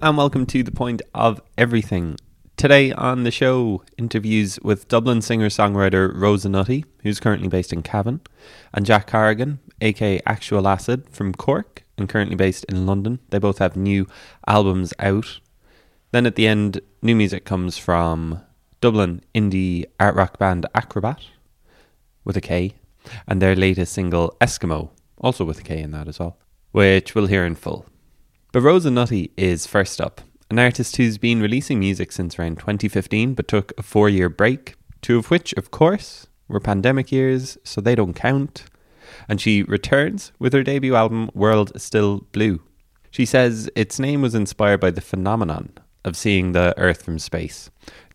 And welcome to The Point of Everything. Today on the show, interviews with Dublin singer songwriter Rosa Nutty, who's currently based in Cavan, and Jack Corrigan, aka ActualAcid, from Cork and currently based in London. They both have new albums out. Then at the end, new music comes from Dublin indie art rock band Akrobat, with a K, and their latest single Eskimo, also with a K in that as well, which we'll hear in full. But Rosa Nutty is first up, an artist who's been releasing music since around 2015 but took a four year break, two of which, of course, were pandemic years, so they don't count. And she returns with her debut album, World Still Blue. She says its name was inspired by the phenomenon of seeing the Earth from space.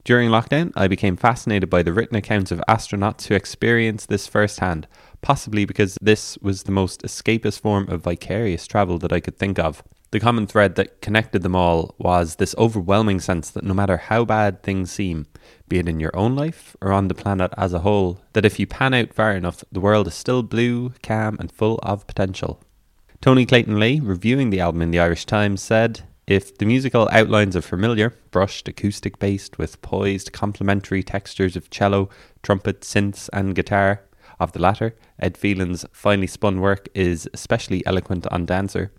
During lockdown, I became fascinated by the written accounts of astronauts who experienced this firsthand, possibly because this was the most escapist form of vicarious travel that I could think of. The common thread that connected them all was this overwhelming sense that no matter how bad things seem, be it in your own life or on the planet as a whole, that if you pan out far enough, the world is still blue, calm, and full of potential. Tony Clayton-Lea, reviewing the album in the Irish Times, said, if the musical outlines are familiar, brushed, acoustic based, with poised, complementary textures of cello, trumpet, synths, and guitar, of the latter, Ed Phelan's finely spun work is especially eloquent on Dancer,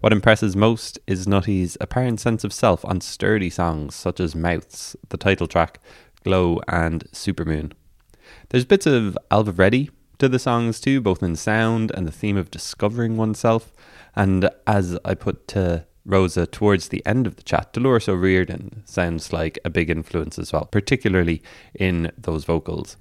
what impresses most is Nutty's apparent sense of self on sturdy songs such as Mouths, the title track, Glow, and Supermoon. There's bits of Ailbhe Reddy to the songs too, both in sound and the theme of discovering oneself. And as I put to Rosa towards the end of the chat, Dolores O'Riordan sounds like a big influence as well, particularly in those vocals.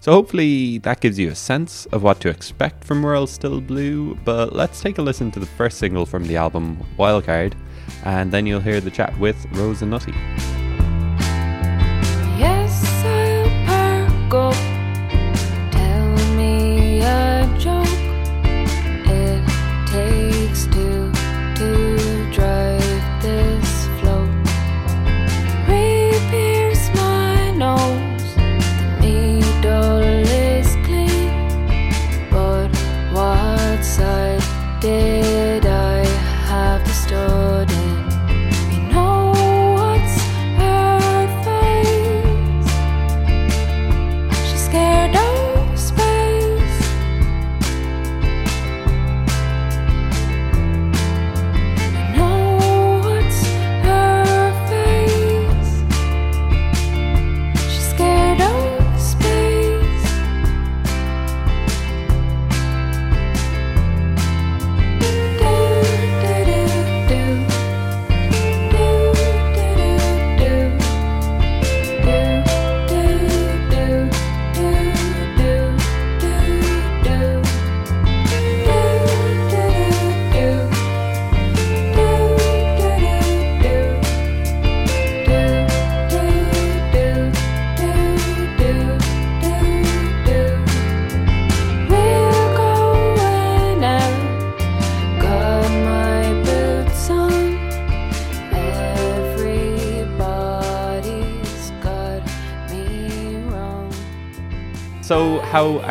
So hopefully that gives you a sense of what to expect from World Still Blue, but let's take a listen to the first single from the album, Wildcard, and then you'll hear the chat with Rosa Nutty. So,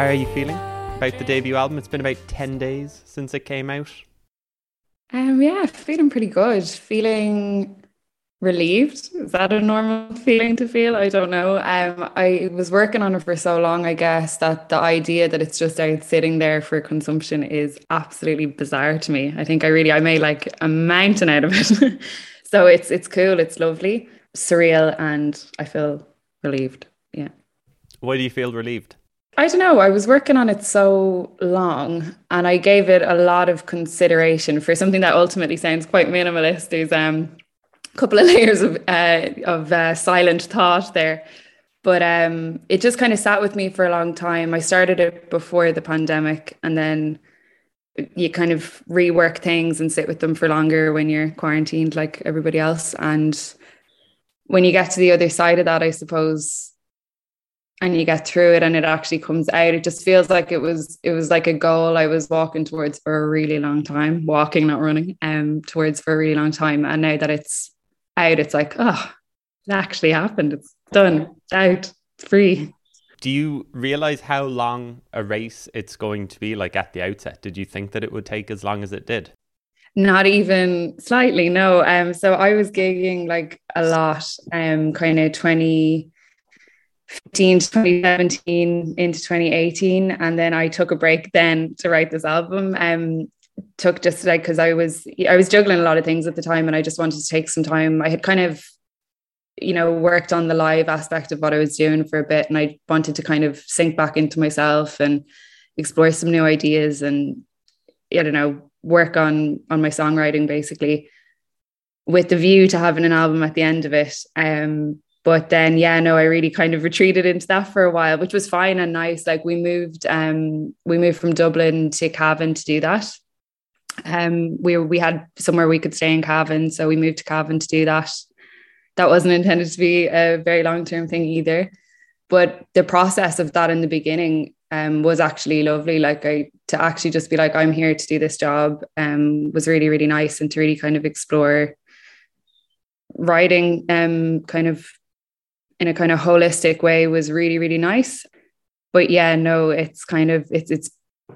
how are you feeling about the debut album? It's been about 10 days since it came out. Um, yeah, feeling pretty good. Feeling relieved. Is that a normal feeling to feel? I don't know. Um, I was working on it for so long, I guess, that the idea that it's just out sitting there for consumption is absolutely bizarre to me. I think I really I made like a mountain out of it. so it's it's cool, it's lovely, surreal, and I feel relieved. Yeah. Why do you feel relieved? I don't know. I was working on it so long and I gave it a lot of consideration for something that ultimately sounds quite minimalist. There's um, a couple of layers of, uh, of uh, silent thought there. But um, it just kind of sat with me for a long time. I started it before the pandemic and then you kind of rework things and sit with them for longer when you're quarantined like everybody else. And when you get to the other side of that, I suppose and you get through it and it actually comes out. It just feels like it was it was like a goal i was walking towards for a really long time walking not running um towards for a really long time. And now that it's out it's like oh it actually happened. It's done. It's out. It's free. Do you realize how long a race it's going to be like at the outset? Did you think that it would take as long as it did? Not even slightly no. Um so i was gigging like a lot um kind of 20 15 2017 into 2018 and then I took a break then to write this album. Um took just like because I was I was juggling a lot of things at the time and I just wanted to take some time. I had kind of you know worked on the live aspect of what I was doing for a bit and I wanted to kind of sink back into myself and explore some new ideas and I don't know work on on my songwriting basically with the view to having an album at the end of it. Um but then yeah no i really kind of retreated into that for a while which was fine and nice. Like we moved um we moved from dublin to cavan to do that. Um we we had somewhere we could stay in cavan so we moved to cavan to do that. That wasn't intended to be a very long term thing either but the process of that in the beginning um, was actually lovely. Like I to actually just be like, I'm here to do this job um, was really, really nice and to really kind of explore writing um kind of in a kind of holistic way was really, really nice. But yeah, no, it's kind of it's it's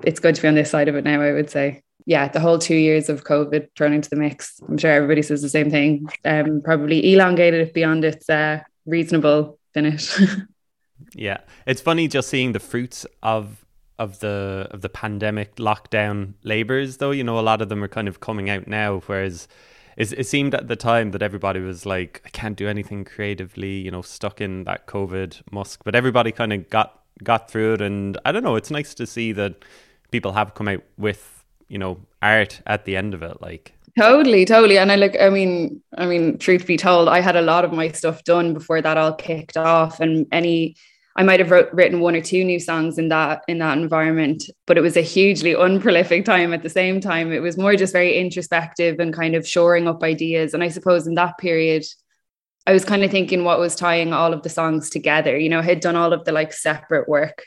it's good to be on this side of it now, I would say. Yeah, the whole two years of COVID thrown into the mix. I'm sure everybody says the same thing. Um, probably elongated it beyond its uh, reasonable finish. Yeah, it's funny just seeing the fruits of of the of the pandemic lockdown labors. Though you know, a lot of them are kind of coming out now, whereas. It, seemed at the time that everybody was like, I can't do anything creatively, you know, stuck in that COVID musk. But everybody kind of got got through it, and I don't know. It's nice to see that people have come out with you know art at the end of it. Like totally totally and i like i mean i mean truth be told i had a lot of my stuff done before that all kicked off and any I might have wrote, written one or two new songs in that in that environment, but it was a hugely unprolific time at the same time. It was more just very introspective and kind of shoring up ideas. And I suppose in that period, I was kind of thinking what was tying all of the songs together. You know, I had done all of the like separate work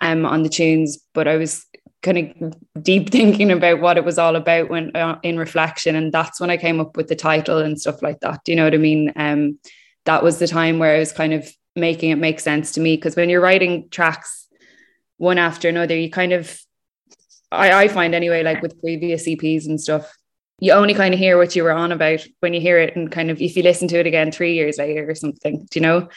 um on the tunes, but I was kind of deep thinking about what it was all about when uh, in reflection, and that's when I came up with the title and stuff like that. Do you know what I mean? Um, that was the time where I was kind of making it make sense to me because when you're writing tracks one after another you kind of I, I find anyway like with previous EPs and stuff you only kind of hear what you were on about when you hear it and kind of if you listen to it again three years later or something do you know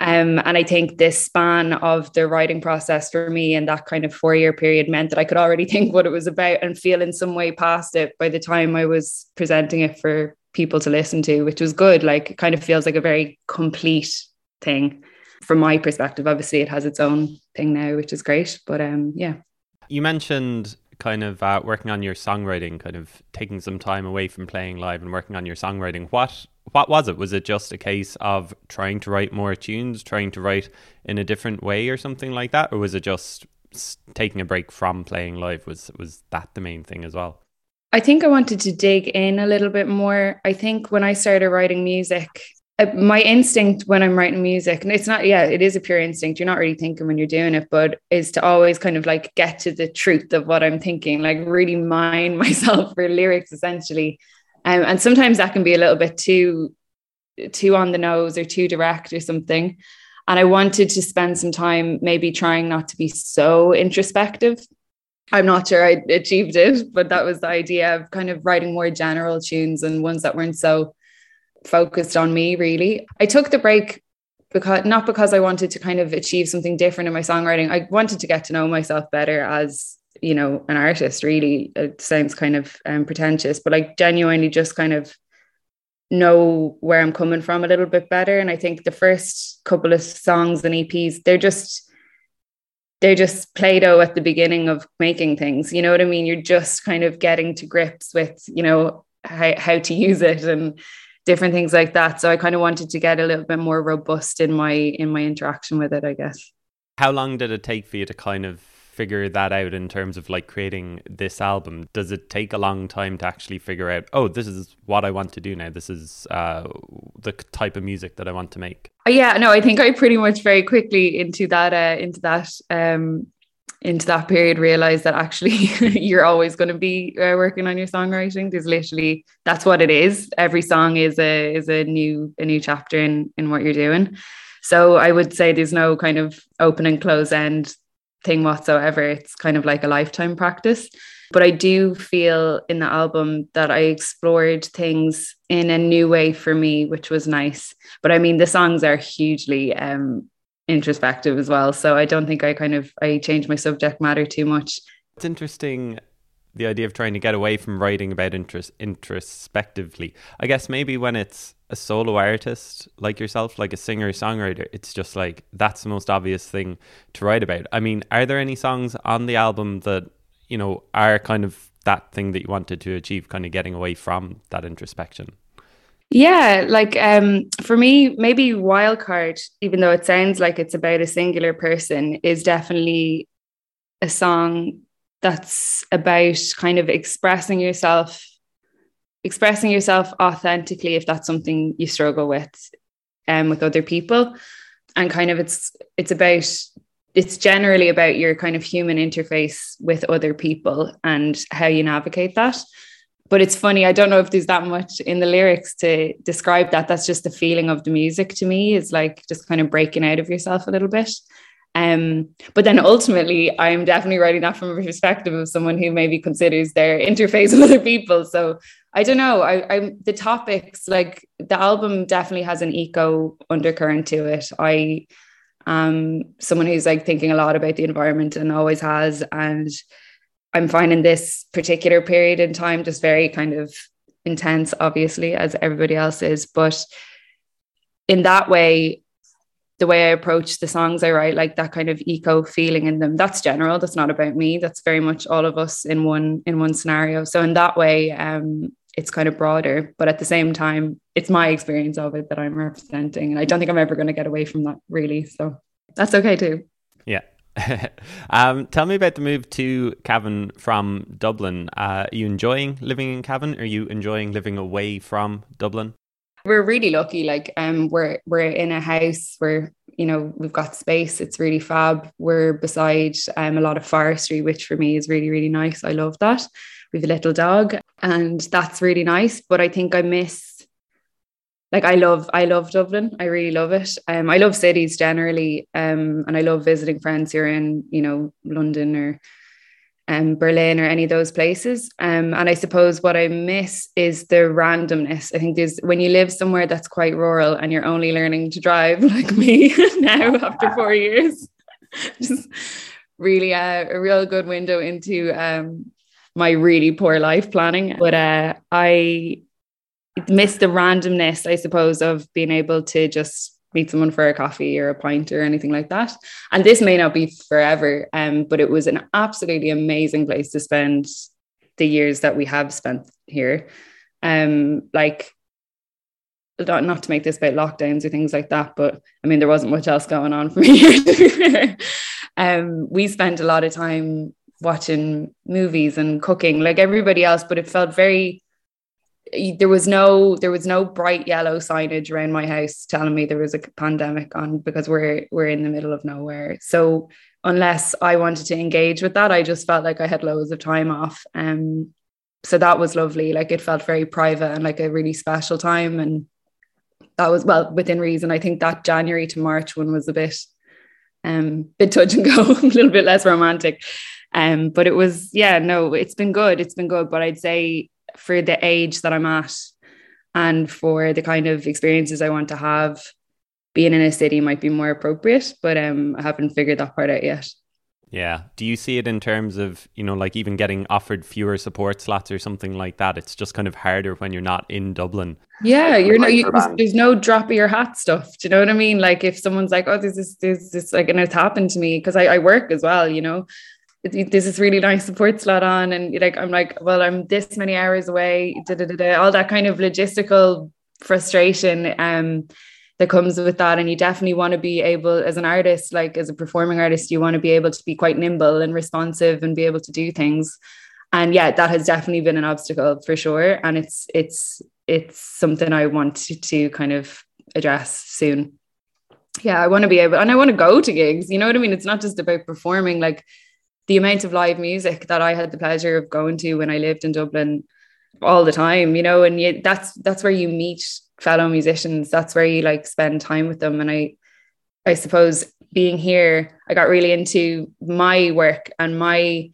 um, and I think this span of the writing process for me and that kind of four year period meant that I could already think what it was about and feel in some way past it by the time I was presenting it for people to listen to, which was good. Like it kind of feels like a very complete thing. From my perspective obviously it has its own thing now which is great but um yeah. You mentioned kind of uh, working on your songwriting kind of taking some time away from playing live and working on your songwriting. What what was it? Was it just a case of trying to write more tunes trying to write in a different way or something like that? Or was it just taking a break from playing live was was that the main thing as well? I think I wanted to dig in a little bit more. I think when I started writing music, my instinct when I'm writing music, and it's not, yeah, it is a pure instinct. You're not really thinking when you're doing it, but is to always kind of like get to the truth of what I'm thinking, like really mine myself for lyrics essentially. Um, and sometimes that can be a little bit too, too on the nose or too direct or something. And I wanted to spend some time maybe trying not to be so introspective. I'm not sure I achieved it, but that was the idea of kind of writing more general tunes and ones that weren't so focused on me really. I took the break because not because I wanted to kind of achieve something different in my songwriting. I wanted to get to know myself better as you know an artist. Really, it sounds kind of um, pretentious, but like genuinely just kind of know where I'm coming from a little bit better. And I think the first couple of songs and EPs, they're just they're just Play-Doh at the beginning of making things. You know what I mean? You're just kind of getting to grips with, you know, how, how to use it and different things like that. So I kind of wanted to get a little bit more robust in my in my interaction with it, I guess. How long did it take for you to kind of figure that out in terms of like creating this album? Does it take a long time to actually figure out, oh, this is what I want to do now. This is uh, the type of music that I want to make. Yeah, no, I think I pretty much very quickly into that uh, into that um, into that period realize that actually you're always going to be uh, working on your songwriting there's literally that's what it is every song is a is a new a new chapter in in what you're doing so i would say there's no kind of open and close end thing whatsoever. It's kind of like a lifetime practice. But I do feel in the album that I explored things in a new way for me, which was nice. But I mean, the songs are hugely um, introspective as well. So I don't think I kind of I change my subject matter too much. It's interesting the idea of trying to get away from writing about interest introspectively. I guess maybe when it's a solo artist like yourself, like a singer songwriter, it's just like that's the most obvious thing to write about. I mean, are there any songs on the album that you know, are kind of that thing that you wanted to achieve, kind of getting away from that introspection? Yeah, like um, for me, maybe Wildcard, even though it sounds like it's about a singular person, is definitely a song that's about kind of expressing yourself, expressing yourself authentically if that's something you struggle with um, with other people. And kind of it's it's about it's generally about your kind of human interface with other people and how you navigate that. But it's funny, I don't know if there's that much in the lyrics to describe that. That's just the feeling of the music to me, is like just kind of breaking out of yourself a little bit. Um, but then ultimately, I'm definitely writing that from a perspective of someone who maybe considers their interface with other people. So I don't know. I, I the topics like the album definitely has an eco undercurrent to it. I um, someone who's like thinking a lot about the environment and always has. And I'm finding this particular period in time just very kind of intense, obviously, as everybody else is. But in that way, the way I approach the songs I write, like that kind of eco feeling in them, that's general. That's not about me. That's very much all of us in one in one scenario. So in that way, um, it's kind of broader, but at the same time, it's my experience of it that I'm representing. And I don't think I'm ever going to get away from that really. So that's okay too. Yeah. um, tell me about the move to Cavan from Dublin. Uh, are you enjoying living in Cavan? Are you enjoying living away from Dublin? We're really lucky. Like, um, we're we're in a house where you know we've got space. It's really fab. We're beside um, a lot of forestry, which for me is really really nice. I love that. We have a little dog, and that's really nice. But I think I miss, like, I love, I love Dublin. I really love it. Um, I love cities generally, um, and I love visiting friends here in, you know, London or um, Berlin or any of those places. Um, and I suppose what I miss is the randomness. I think there's when you live somewhere that's quite rural and you're only learning to drive like me now after four years, just really uh, a real good window into um, my really poor life planning. But uh, I miss the randomness, I suppose, of being able to just meet someone for a coffee or a pint or anything like that. And this may not be forever, um, but it was an absolutely amazing place to spend the years that we have spent here. Um, like not, not to make this about lockdowns or things like that, but I mean there wasn't much else going on for me. um, we spent a lot of time watching movies and cooking like everybody else, but it felt very there was no there was no bright yellow signage around my house telling me there was a pandemic on because we're we're in the middle of nowhere. So unless I wanted to engage with that, I just felt like I had loads of time off. Um so that was lovely. Like it felt very private and like a really special time. And that was well within reason. I think that January to March one was a bit um bit touch and go, a little bit less romantic. Um, but it was, yeah, no, it's been good. It's been good. But I'd say for the age that I'm at and for the kind of experiences I want to have, being in a city might be more appropriate. But um, I haven't figured that part out yet. Yeah. Do you see it in terms of, you know, like even getting offered fewer support slots or something like that? It's just kind of harder when you're not in Dublin. Yeah, you're not, you, there's, there's, no drop of your hat stuff. Do you know what I mean? Like if someone's like, oh, this is this, this like, and it's happened to me because I, I work as well, you know, this is really nice support slot on and like i'm like well i'm this many hours away da, da, da, all that kind of logistical frustration um that comes with that. And you definitely want to be able as an artist like as a performing artist you want to be able to be quite nimble and responsive and be able to do things. And yeah that has definitely been an obstacle for sure. And it's it's it's something i want to, to kind of address soon. Yeah i want to be able and i want to go to gigs you know what i mean? It's not just about performing like the amount of live music that I had the pleasure of going to when I lived in Dublin all the time, you know, and you, that's that's where you meet fellow musicians. That's where you like spend time with them. And I I suppose being here, I got really into my work and my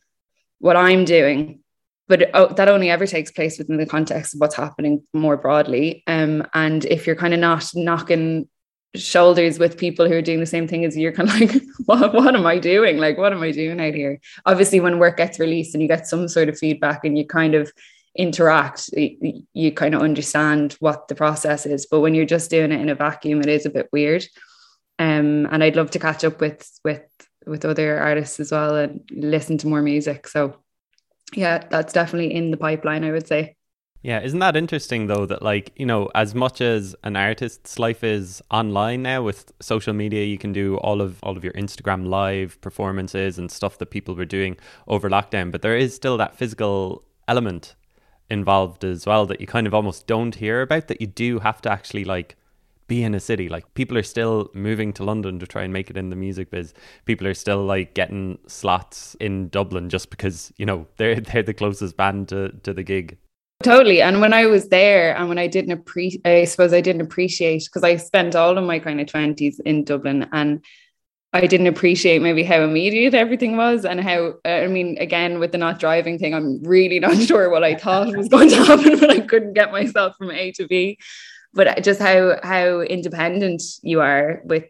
what I'm doing. But oh, that only ever takes place within the context of what's happening more broadly. Um, and if you're kind of not knocking shoulders with people who are doing the same thing as you, you're kind of like, what, what am I doing? Like, what am I doing out here? Obviously, when work gets released and you get some sort of feedback and you kind of interact, you, you kind of understand what the process is. But when you're just doing it in a vacuum, it is a bit weird. Um, and I'd love to catch up with with with other artists as well and listen to more music. So yeah, that's definitely in the pipeline, I would say. Yeah, isn't that interesting though that like, you know, as much as an artist's life is online now with social media, you can do all of all of your Instagram live performances and stuff that people were doing over lockdown, but there is still that physical element involved as well that you kind of almost don't hear about that you do have to actually like be in a city. Like people are still moving to London to try and make it in the music biz. People are still like getting slots in Dublin just because you know they're they're the closest band to to the gig. Totally. And when I was there and when I didn't appreciate, I suppose I didn't appreciate because I spent all of my kind of 20s in Dublin and I didn't appreciate maybe how immediate everything was and how, uh, I mean, again, with the not driving thing, I'm really not sure what I thought was going to happen when I couldn't get myself from A to B but just how how independent you are with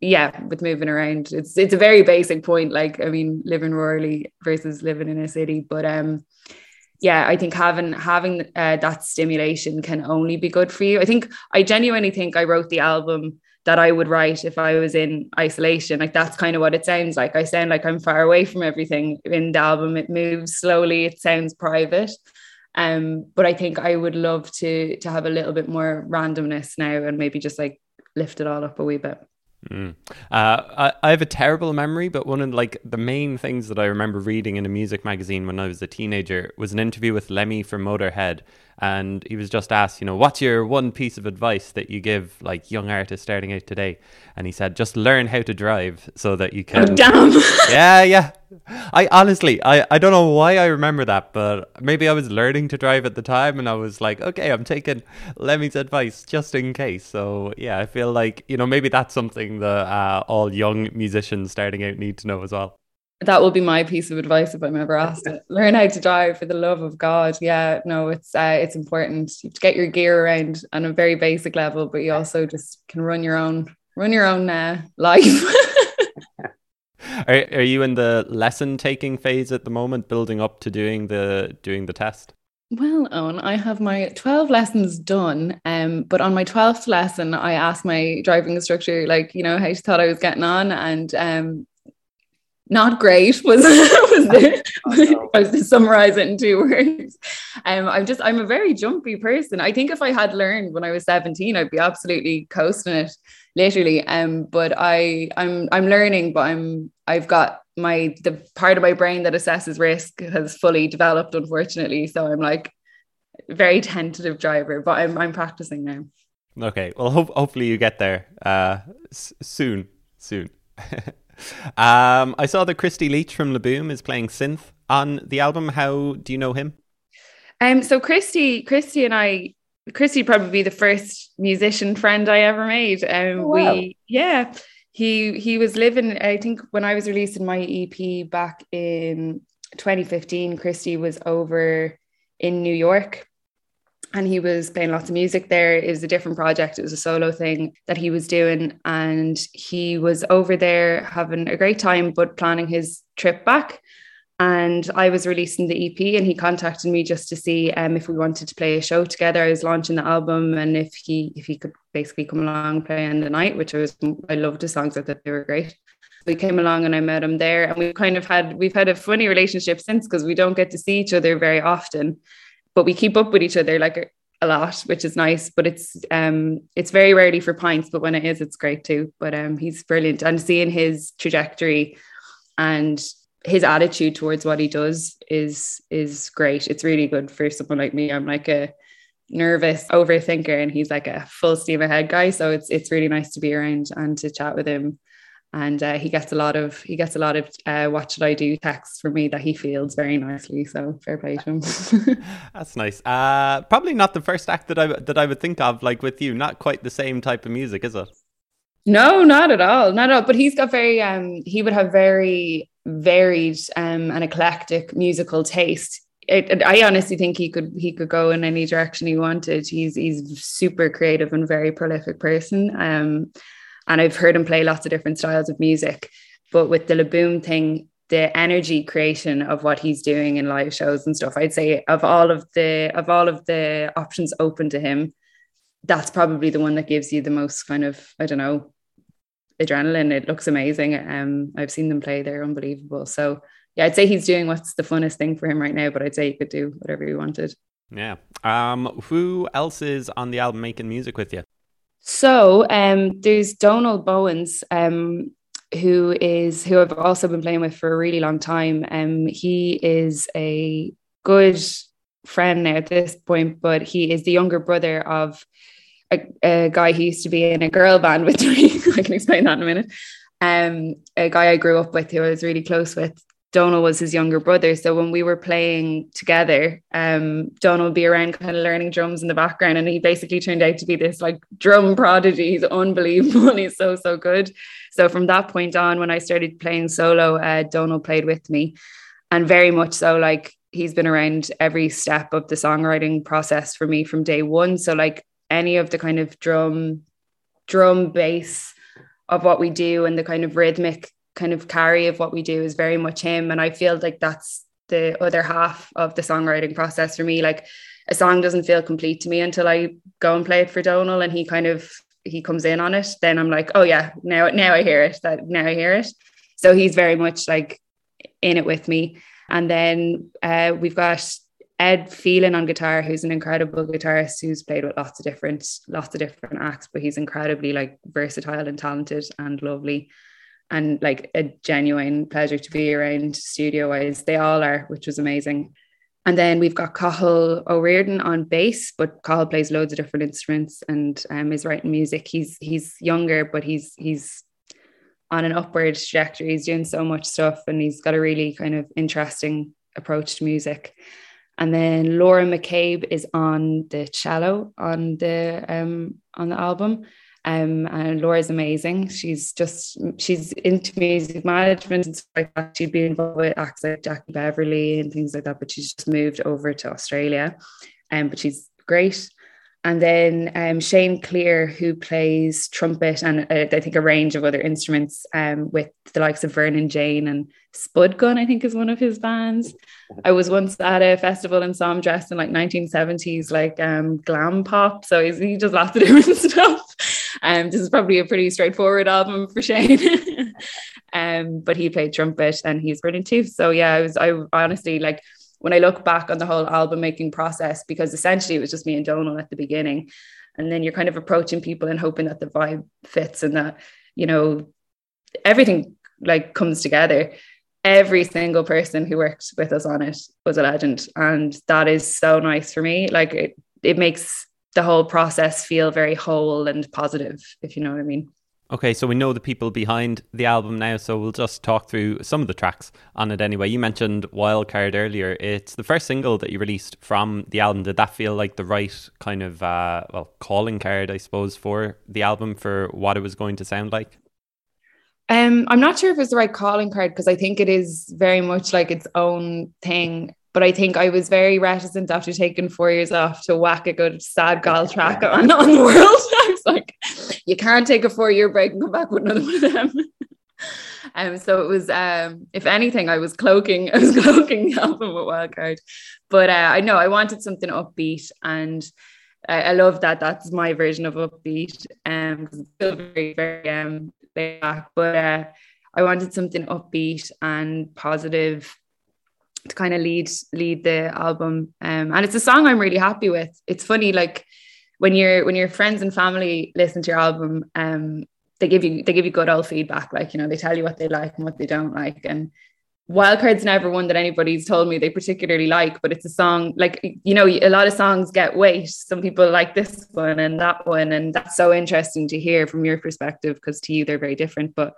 yeah with moving around it's it's a very basic point like i mean living rurally versus living in a city but um yeah i think having having uh, that stimulation can only be good for you. I think i genuinely think i wrote the album that i would write if i was in isolation. Like that's kind of what it sounds like. I sound like i'm far away from everything in the album. It moves slowly. It sounds private. Um, but I think I would love to to have a little bit more randomness now and maybe just like lift it all up a wee bit. Mm. Uh, I, I have a terrible memory, but one of like the main things that I remember reading in a music magazine when I was a teenager was an interview with Lemmy from Motorhead, and he was just asked, you know, what's your one piece of advice that you give like young artists starting out today? And he said, just learn how to drive so that you can. Oh, damn. yeah, yeah. I honestly, I, I don't know why I remember that, but maybe I was learning to drive at the time and I was like, okay, I'm taking Lemmy's advice just in case. So yeah, I feel like, you know, maybe that's something that uh, all young musicians starting out need to know as well that will be my piece of advice if I'm ever asked it. Learn how to drive for the love of God. Yeah, no, it's uh, it's important to get your gear around on a very basic level, but you also just can run your own run your own uh, life. are are you in the lesson taking phase at the moment, building up to doing the doing the test? Well, Owen, I have my 12 lessons done. Um, but on my 12th lesson, I asked my driving instructor, like, you know, how she thought I was getting on. And um, not great was was the, oh, no. To summarize it in two words. Um, I'm just I'm a very jumpy person. I think if I had learned when I was 17, I'd be absolutely coasting it, literally. Um, but I I'm I'm learning, but I'm I've got my the part of my brain that assesses risk has fully developed, unfortunately. So I'm like very tentative driver, but I'm I'm practicing now. Okay, well, ho- hopefully you get there uh, s- soon, soon. um, I saw that Christy Leach from Le Boom is playing synth on the album. How do you know him? Um, so Christy, Christy and I, Christy probably be the first musician friend I ever made. Um, oh, wow. we, yeah, he he was living. I think when I was releasing my EP back in 2015, Christy was over in New York and he was playing lots of music there. It was a different project, it was a solo thing that he was doing. And he was over there having a great time, but planning his trip back. And I was releasing the EP, and he contacted me just to see um, if we wanted to play a show together. I was launching the album, and if he if he could basically come along play in the night, which I was I loved the songs. I thought they were great we came along and I met him there and we kind of had we've had a funny relationship since because we don't get to see each other very often but we keep up with each other like a lot, which is nice. But it's um it's very rarely for pints, but when it is, it's great too. But um he's brilliant and seeing his trajectory and his attitude towards what he does is is great. It's really good for someone like me. I'm like a nervous overthinker and he's like a full steam ahead guy. So it's it's really nice to be around and to chat with him and uh, he gets a lot of he gets a lot of uh, what should I do texts from me that he fields very nicely. So fair play to him. That's nice. Uh, probably not the first act that I that I would think of like with you. Not quite the same type of music, is it? No, not at all. Not at all. But he's got very um he would have very varied um and eclectic musical taste. It, I honestly think he could he could go in any direction he wanted. He's he's super creative and very prolific person. Um and I've heard him play lots of different styles of music. But with the Le Boom thing, the energy creation of what he's doing in live shows and stuff, I'd say of all of the of all of the options open to him, that's probably the one that gives you the most kind of I don't know adrenaline. It looks amazing. Um, I've seen them play; they're unbelievable. So yeah, I'd say he's doing what's the funnest thing for him right now. But I'd say he could do whatever he wanted. Yeah. Um, who else is on the album making music with you? So um, there's Donal Bowens, um, who is who I've also been playing with for a really long time. Um, he is a good friend now at this point, but he is the younger brother of a, a, guy who used to be in a girl band with me. I can explain that in a minute. Um, a guy I grew up with who I was really close with. Donal was his younger brother. So when we were playing together, um, Donal would be around kind of learning drums in the background. And he basically turned out to be this like drum prodigy. He's unbelievable. He's so, so good. So from that point on, when I started playing solo, uh, Donal played with me. And very much so, like he's been around every step of the songwriting process for me from day one. So like any of the kind of drum drum bass of what we do and the kind of rhythmic kind of carry of what we do is very much him. And i feel like that's the other half of the songwriting process for me. Like a song doesn't feel complete to me until i go and play it for donal and he kind of he comes in on it. Then i'm like oh yeah now now i hear it. That now i hear it. So he's very much like in it with me. And then uh, we've got Ed Phelan on guitar, who's an incredible guitarist who's played with lots of different lots of different acts, but he's incredibly like versatile and talented and lovely and like a genuine pleasure to be around studio wise. They all are, which was amazing. And then we've got Cathal O'Riordan on bass, but Cathal plays loads of different instruments and um, is writing music. He's he's younger, but he's he's on an upward trajectory. He's doing so much stuff, and he's got a really kind of interesting approach to music. And then Laura McCabe is on the cello on the um, on the album. Um, and Laura's amazing. She's just she's into music management and stuff like that. She'd be involved with acts like Jackie Beverley and things like that, but she's just moved over to Australia. Um, but she's great. And then um, Shane Clear, who plays trumpet and uh, I think a range of other instruments um, with the likes of Vernon Jane and Spud Gun, I think is one of his bands. I was once at a festival saw him dressed in like 1970s, like um, glam pop. So he does lots of different stuff. Um, this is probably a pretty straightforward album for Shane. um, but he played trumpet and he's brilliant too. So yeah, I was I honestly like when I look back on the whole album making process, because essentially it was just me and Donal at the beginning. And then you're kind of approaching people and hoping that the vibe fits and that, you know, everything like comes together. Every single person who worked with us on it was a legend. And that is so nice for me. Like it, it makes the whole process feel very whole and positive, if you know what I mean. Okay, so we know the people behind the album now, so we'll just talk through some of the tracks on it anyway. You mentioned Wildcard earlier. It's the first single that you released from the album. Did that feel like the right kind of, uh, well, calling card, I suppose, for the album for what it was going to sound like? Um, I'm not sure if it's the right calling card because I think it is very much like its own thing. But I think I was very reticent after taking four years off to whack a good sad gal track on, on the world. I was like, you can't take a four year break and come back with another one of them. um, so it was, um, if anything, I was cloaking, I was cloaking the album with Wildcard. But uh, I know I wanted something upbeat and I, I love that. That's my version of upbeat. Um, it's still very, very um, back, but uh, I wanted something upbeat and positive to kind of lead lead the album. Um, and it's a song i'm really happy with. It's funny like when you're when your friends and family listen to your album um, they give you they give you good old feedback. Like you know they tell you what they like and what they don't like. And wildcard's never one that anybody's told me they particularly like but it's a song like you know a lot of songs get weight. Some people like this one and that one. And that's so interesting to hear from your perspective because to you they're very different. But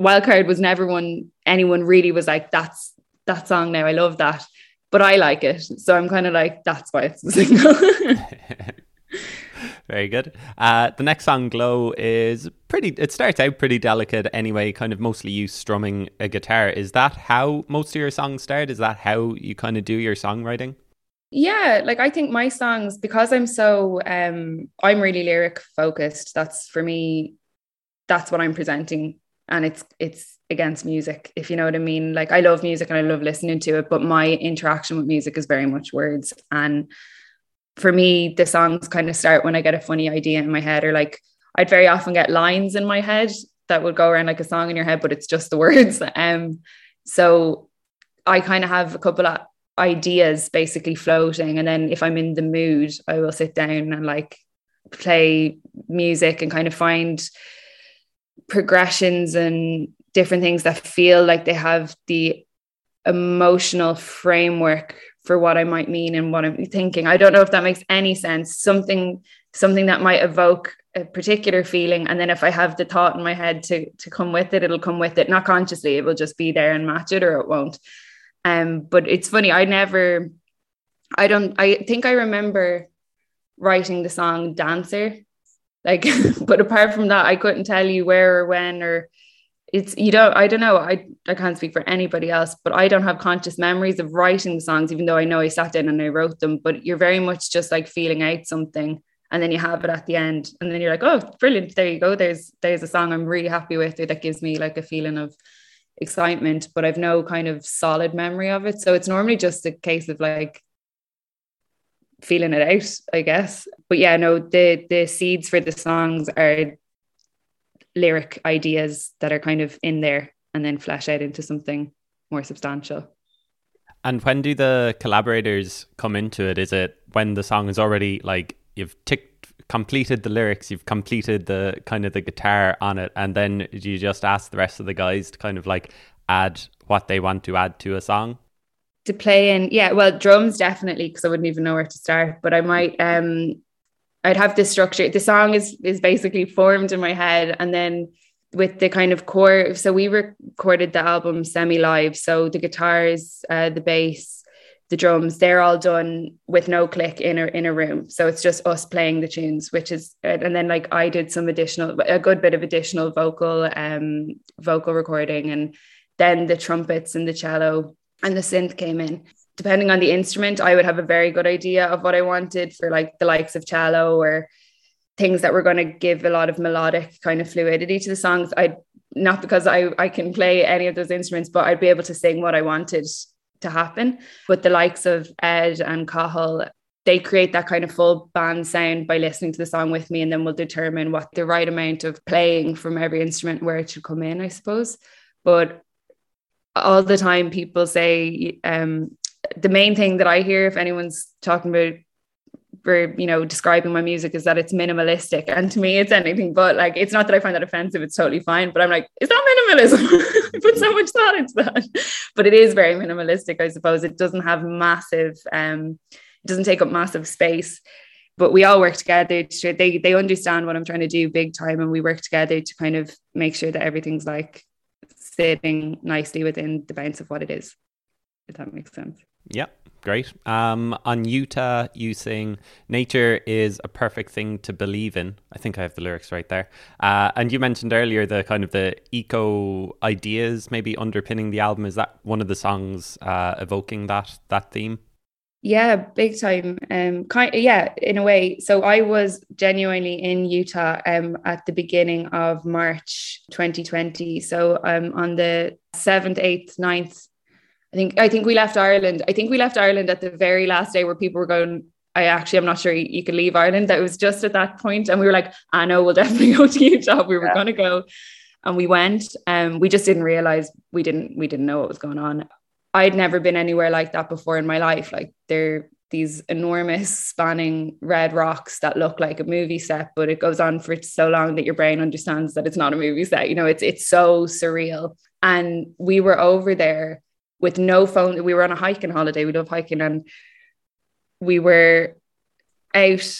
wildcard was never one anyone really was like that's that song now. I love that, but I like it. So I'm kind of like, that's why it's a single. Very good. Uh, the next song, Glow, is pretty, it starts out pretty delicate anyway, kind of mostly you strumming a guitar. Is that how most of your songs start? Is that how you kind of do your songwriting? Yeah, like I think my songs, because I'm so, um, I'm really lyric focused. That's for me, that's what I'm presenting. And it's, it's against music, if you know what I mean. Like I love music and I love listening to it, but my interaction with music is very much words. And for me, the songs kind of start when I get a funny idea in my head, or like I'd very often get lines in my head that would go around like a song in your head, but it's just the words. Um, so I kind of have a couple of ideas basically floating, and then if I'm in the mood, I will sit down and like play music and kind of find progressions and different things that feel like they have the emotional framework for what I might mean and what I'm thinking. I don't know if that makes any sense. Something something that might evoke a particular feeling and then if I have the thought in my head to to come with it it'll come with it not consciously it will just be there and match it or it won't. Um but it's funny I never I don't I think I remember writing the song Dancer like but apart from that I couldn't tell you where or when or it's you don't I don't know. I I can't speak for anybody else but I don't have conscious memories of writing songs even though I know I sat down and I wrote them. But you're very much just like feeling out something and then you have it at the end and then you're like oh brilliant. There you go. There's there's a song I'm really happy with it that gives me like a feeling of excitement but I've no kind of solid memory of it. So it's normally just a case of like feeling it out I guess but yeah no the the seeds for the songs are lyric ideas that are kind of in there and then flesh out into something more substantial. And when do the collaborators come into it? Is it when the song is already like you've ticked completed the lyrics, you've completed the kind of the guitar on it, and then you just ask the rest of the guys to kind of like add what they want to add to a song? To play in, yeah, well, drums definitely, because I wouldn't even know where to start, but I might um I'd have this structure. The song is is basically formed in my head, and then with the kind of core. So we recorded the album semi live. So the guitars, uh, the bass, the drums, they're all done with no click in a in a room. So it's just us playing the tunes, which is and then like I did some additional, a good bit of additional vocal um vocal recording, and then the trumpets and the cello and the synth came in depending on the instrument, I would have a very good idea of what I wanted for like the likes of cello or things that were going to give a lot of melodic kind of fluidity to the songs. I not because I I can play any of those instruments, but I'd be able to sing what I wanted to happen. But the likes of Ed and Cathal, they create that kind of full band sound by listening to the song with me, and then we'll determine what the right amount of playing from every instrument where it should come in, I suppose. But all the time people say um, the main thing that I hear if anyone's talking about for you know describing my music is that it's minimalistic. And to me it's anything but like it's not that I find that offensive it's totally fine but I'm like is that minimalism. I put so much thought into that. But it is very minimalistic I suppose. It doesn't have massive um it doesn't take up massive space. But we all work together to, they they understand what I'm trying to do big time and we work together to kind of make sure that everything's like sitting nicely within the bounds of what it is if that makes sense yeah, great. Um, on Utah, you sing "Nature is a perfect thing to believe in." I think I have the lyrics right there. Uh, and you mentioned earlier the kind of the eco ideas maybe underpinning the album. Is that one of the songs uh, evoking that that theme? Yeah, big time. Um, kind yeah, in a way. So I was genuinely in Utah um at the beginning of March 2020. So um on the seventh, eighth, 9th I think I think we left Ireland. I think we left Ireland at the very last day where people were going. I actually, I'm not sure you, you could leave Ireland. That was just at that point, and we were like, "I know, we'll definitely go to Utah." We were yeah. going to go, and we went. And um, we just didn't realize we didn't we didn't know what was going on. I'd never been anywhere like that before in my life. Like there, are these enormous spanning red rocks that look like a movie set, but it goes on for so long that your brain understands that it's not a movie set. You know, it's it's so surreal. And we were over there with no phone. We were on a hiking holiday. We love hiking, and we were out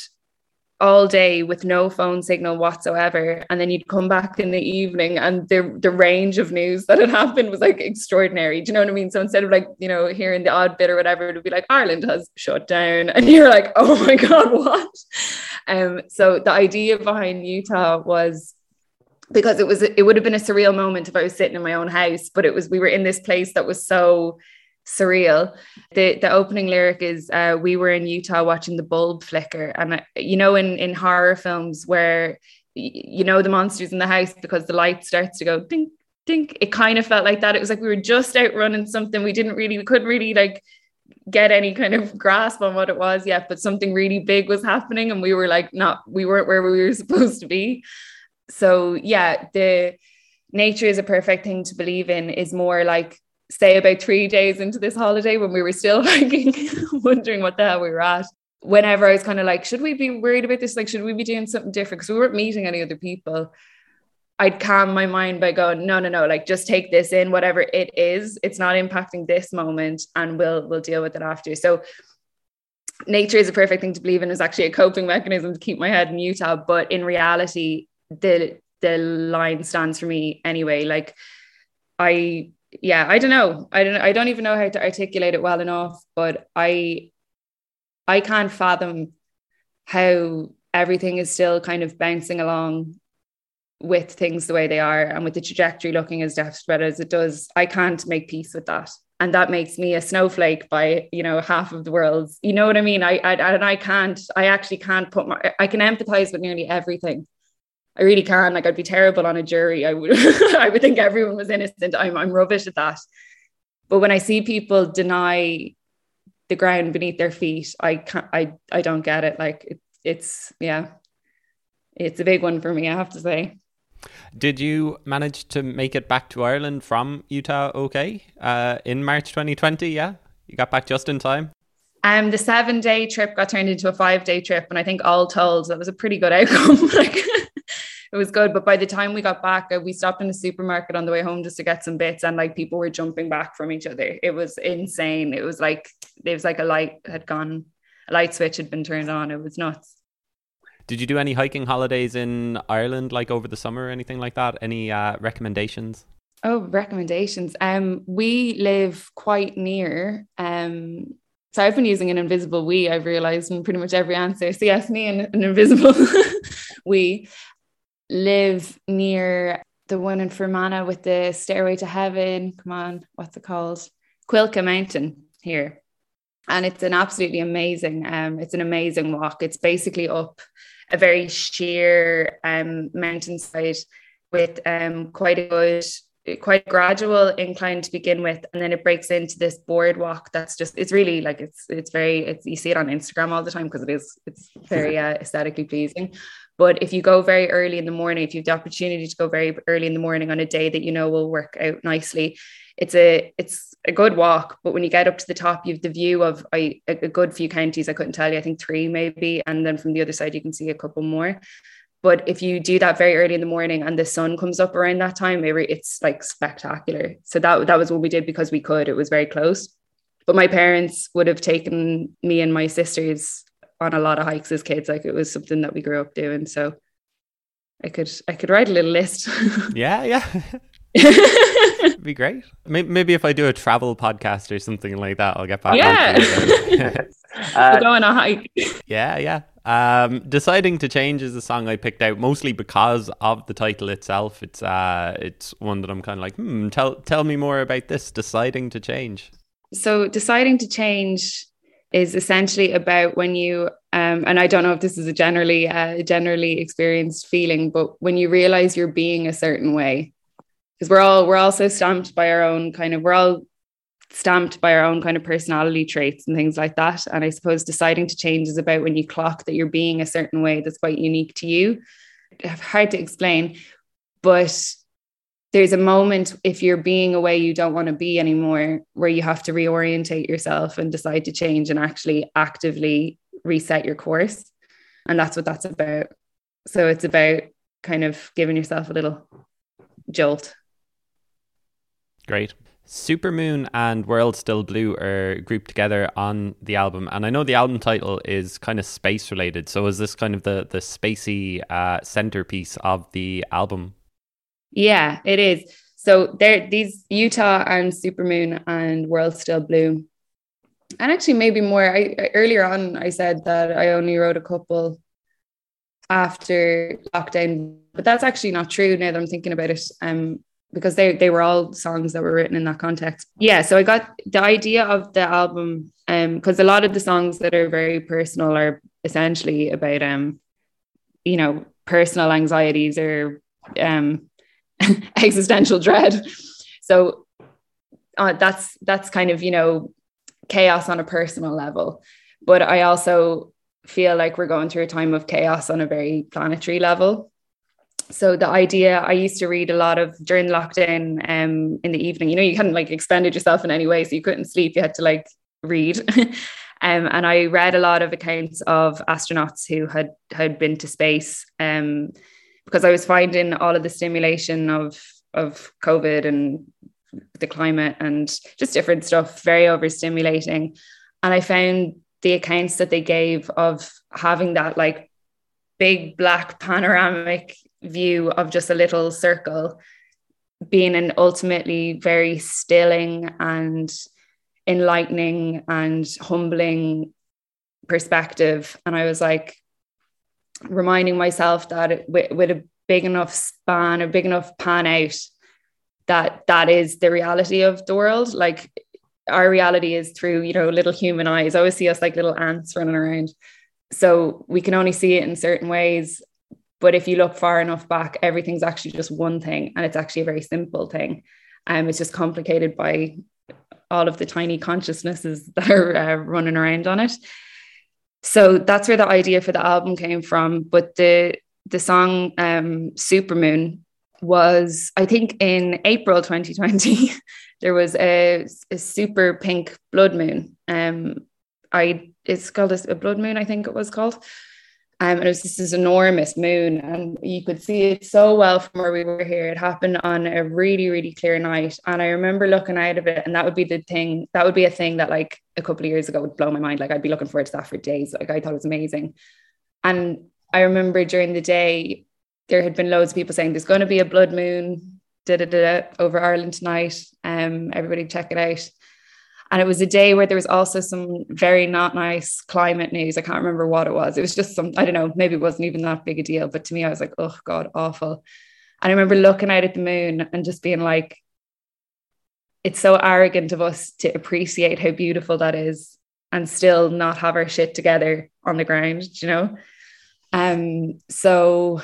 all day with no phone signal whatsoever. And then you'd come back in the evening, and the the range of news that had happened was like extraordinary. Do you know what I mean? So instead of like you know hearing the odd bit or whatever, it would be like Ireland has shut down, and you're like, oh my god, what? um, so the idea behind Utah was because it was it would have been a surreal moment if I was sitting in my own house, but it was we were in this place that was so surreal. The the opening lyric is uh, we were in Utah watching the bulb flicker, and uh, you know in in horror films where you know the monsters in the house because the light starts to go ding ding. It kind of felt like that. It was like we were just out running something. We didn't really we couldn't really like get any kind of grasp on what it was yet, but something really big was happening, and we were like not we weren't where we were supposed to be. So yeah, the nature is a perfect thing to believe in is more like say about three days into this holiday when we were still hiking, wondering what the hell we were at. Whenever I was kind of like, should we be worried about this? Like, should we be doing something different? Because we weren't meeting any other people. I'd calm my mind by going, no, no, no, like just take this in, whatever it is. It's not impacting this moment, and we'll we'll deal with it after. So nature is a perfect thing to believe in is actually a coping mechanism to keep my head in Utah. But in reality, the the line stands for me anyway. Like I yeah, I don't know. I don't I don't even know how to articulate it well enough, but I I can't fathom how everything is still kind of bouncing along with things the way they are and with the trajectory looking as desperate as it does. I can't make peace with that. And that makes me a snowflake by, you know, half of the world's, you know what I mean? I, I and I can't, I actually can't put my, I can empathize with nearly everything I really can. Like I'd be terrible on a jury. I would I would think everyone was innocent. I'm I'm rubbish at that. But when I see people deny the ground beneath their feet, I can't I I don't get it. Like it, it's yeah. It's a big one for me, I have to say. Did you manage to make it back to Ireland from Utah okay? Uh, in March 2020, yeah? You got back just in time? Um, the seven day trip got turned into a five day trip, and I think all told, that was a pretty good outcome. like it was good. But by the time we got back, uh, we stopped in a supermarket on the way home just to get some bits, and like people were jumping back from each other. It was insane. It was like it was like a light had gone, a light switch had been turned on. It was nuts. Did you do any hiking holidays in Ireland, like over the summer or anything like that? Any uh, recommendations? Oh, recommendations. Um, we live quite near. Um, so I've been using an invisible we. I've realized in pretty much every answer. So yes, me and an invisible we live near the one in Fermanagh with the stairway to heaven. Come on, what's it called? Cuilcagh Mountain here. And it's an absolutely amazing, um, it's an amazing walk. It's basically up a very sheer um mountainside with um quite a good quite gradual incline to begin with and then it breaks into this boardwalk that's just it's really like it's it's very it's you see it on instagram all the time because it is it's very uh, aesthetically pleasing but if you go very early in the morning, if you have the opportunity to go very early in the morning on a day that you know will work out nicely, it's a it's a good walk. But when you get up to the top, you have the view of a, a good few counties. I couldn't tell you, I think three maybe, and then from the other side you can see a couple more. But if you do that very early in the morning and the sun comes up around that time, it's like spectacular. So that that was what we did because we could. It was very close. But my parents would have taken me and my sisters on a lot of hikes as kids. Like it was something that we grew up doing. So I could I could write a little list. yeah, yeah. be great. Maybe, maybe if I do a travel podcast or something like that, I'll get back. Yeah, uh, go on a hike. Yeah, yeah. Um, deciding to change is a song I picked out mostly because of the title itself. It's uh, it's one that I'm kind of like, hmm. Tell tell me more about this. Deciding to change. So deciding to change is essentially about when you um, and I don't know if this is a generally uh, generally experienced feeling, but when you realize you're being a certain way, because we're all we're also stamped by our own kind of we're all stamped by our own kind of personality traits and things like that. And I suppose deciding to change is about when you clock that you're being a certain way that's quite unique to you. Hard to explain, but there's a moment if you're being a way you don't want to be anymore where you have to reorientate yourself and decide to change and actually actively reset your course. And that's what that's about. So it's about kind of giving yourself a little jolt. Great. Supermoon and World Still Blue are grouped together on the album, and I know the album title is kind of space related. So is this kind of the the spacey uh, centerpiece of the album? Yeah, it is. So there, these Utah and Supermoon and World Still Blue, and actually maybe more. I earlier on I said that I only wrote a couple after lockdown. But that's actually not true now that I'm thinking about it. Um, because they they were all songs that were written in that context. Yeah, so I got the idea of the album um because a lot of the songs that are very personal are essentially about um you know personal anxieties or um existential dread. So uh, that's that's kind of you know chaos on a personal level, but I also feel like we're going through a time of chaos on a very planetary level. So the idea i used to read a lot of during lockdown um in the evening you know you hadn't like expended yourself in any way so you couldn't sleep you had to like read. Um and i read a lot of accounts of astronauts who had had been to space um because i was finding all of the stimulation of of covid and the climate and just different stuff very overstimulating and i found the accounts that they gave of having that like big black panoramic view of just a little circle being an ultimately very stilling and enlightening and humbling perspective. And I was like reminding myself that it, with, with a big enough span, a big enough pan out, that that is the reality of the world. Like our reality is through, you know, little human eyes. I always see us like little ants running around. So we can only see it in certain ways. But if you look far enough back, everything's actually just one thing, and it's actually a very simple thing. Um, it's just complicated by all of the tiny consciousnesses that are uh, running around on it. So that's where the idea for the album came from. But the the song um, Supermoon was, I think, in April 2020. there was a, a super pink blood moon. Um, I it's called a, a blood moon, I think it was called. Um, and it was just this enormous moon, and you could see it so well from where we were here. It happened on a really, really clear night, and I remember looking out of it, and that would be the thing. That would be a thing that, like a couple of years ago, would blow my mind. Like I'd be looking forward to that for days. Like I thought it was amazing, and I remember during the day there had been loads of people saying there's going to be a blood moon da, da, da, over Ireland tonight. Um, everybody check it out. And it was a day where there was also some very not nice climate news. I can't remember what it was. It was just some, I don't know, maybe it wasn't even that big a deal. But to me, I was like, oh God, awful. And I remember looking out at the moon and just being like, it's so arrogant of us to appreciate how beautiful that is and still not have our shit together on the ground, you know? Um, so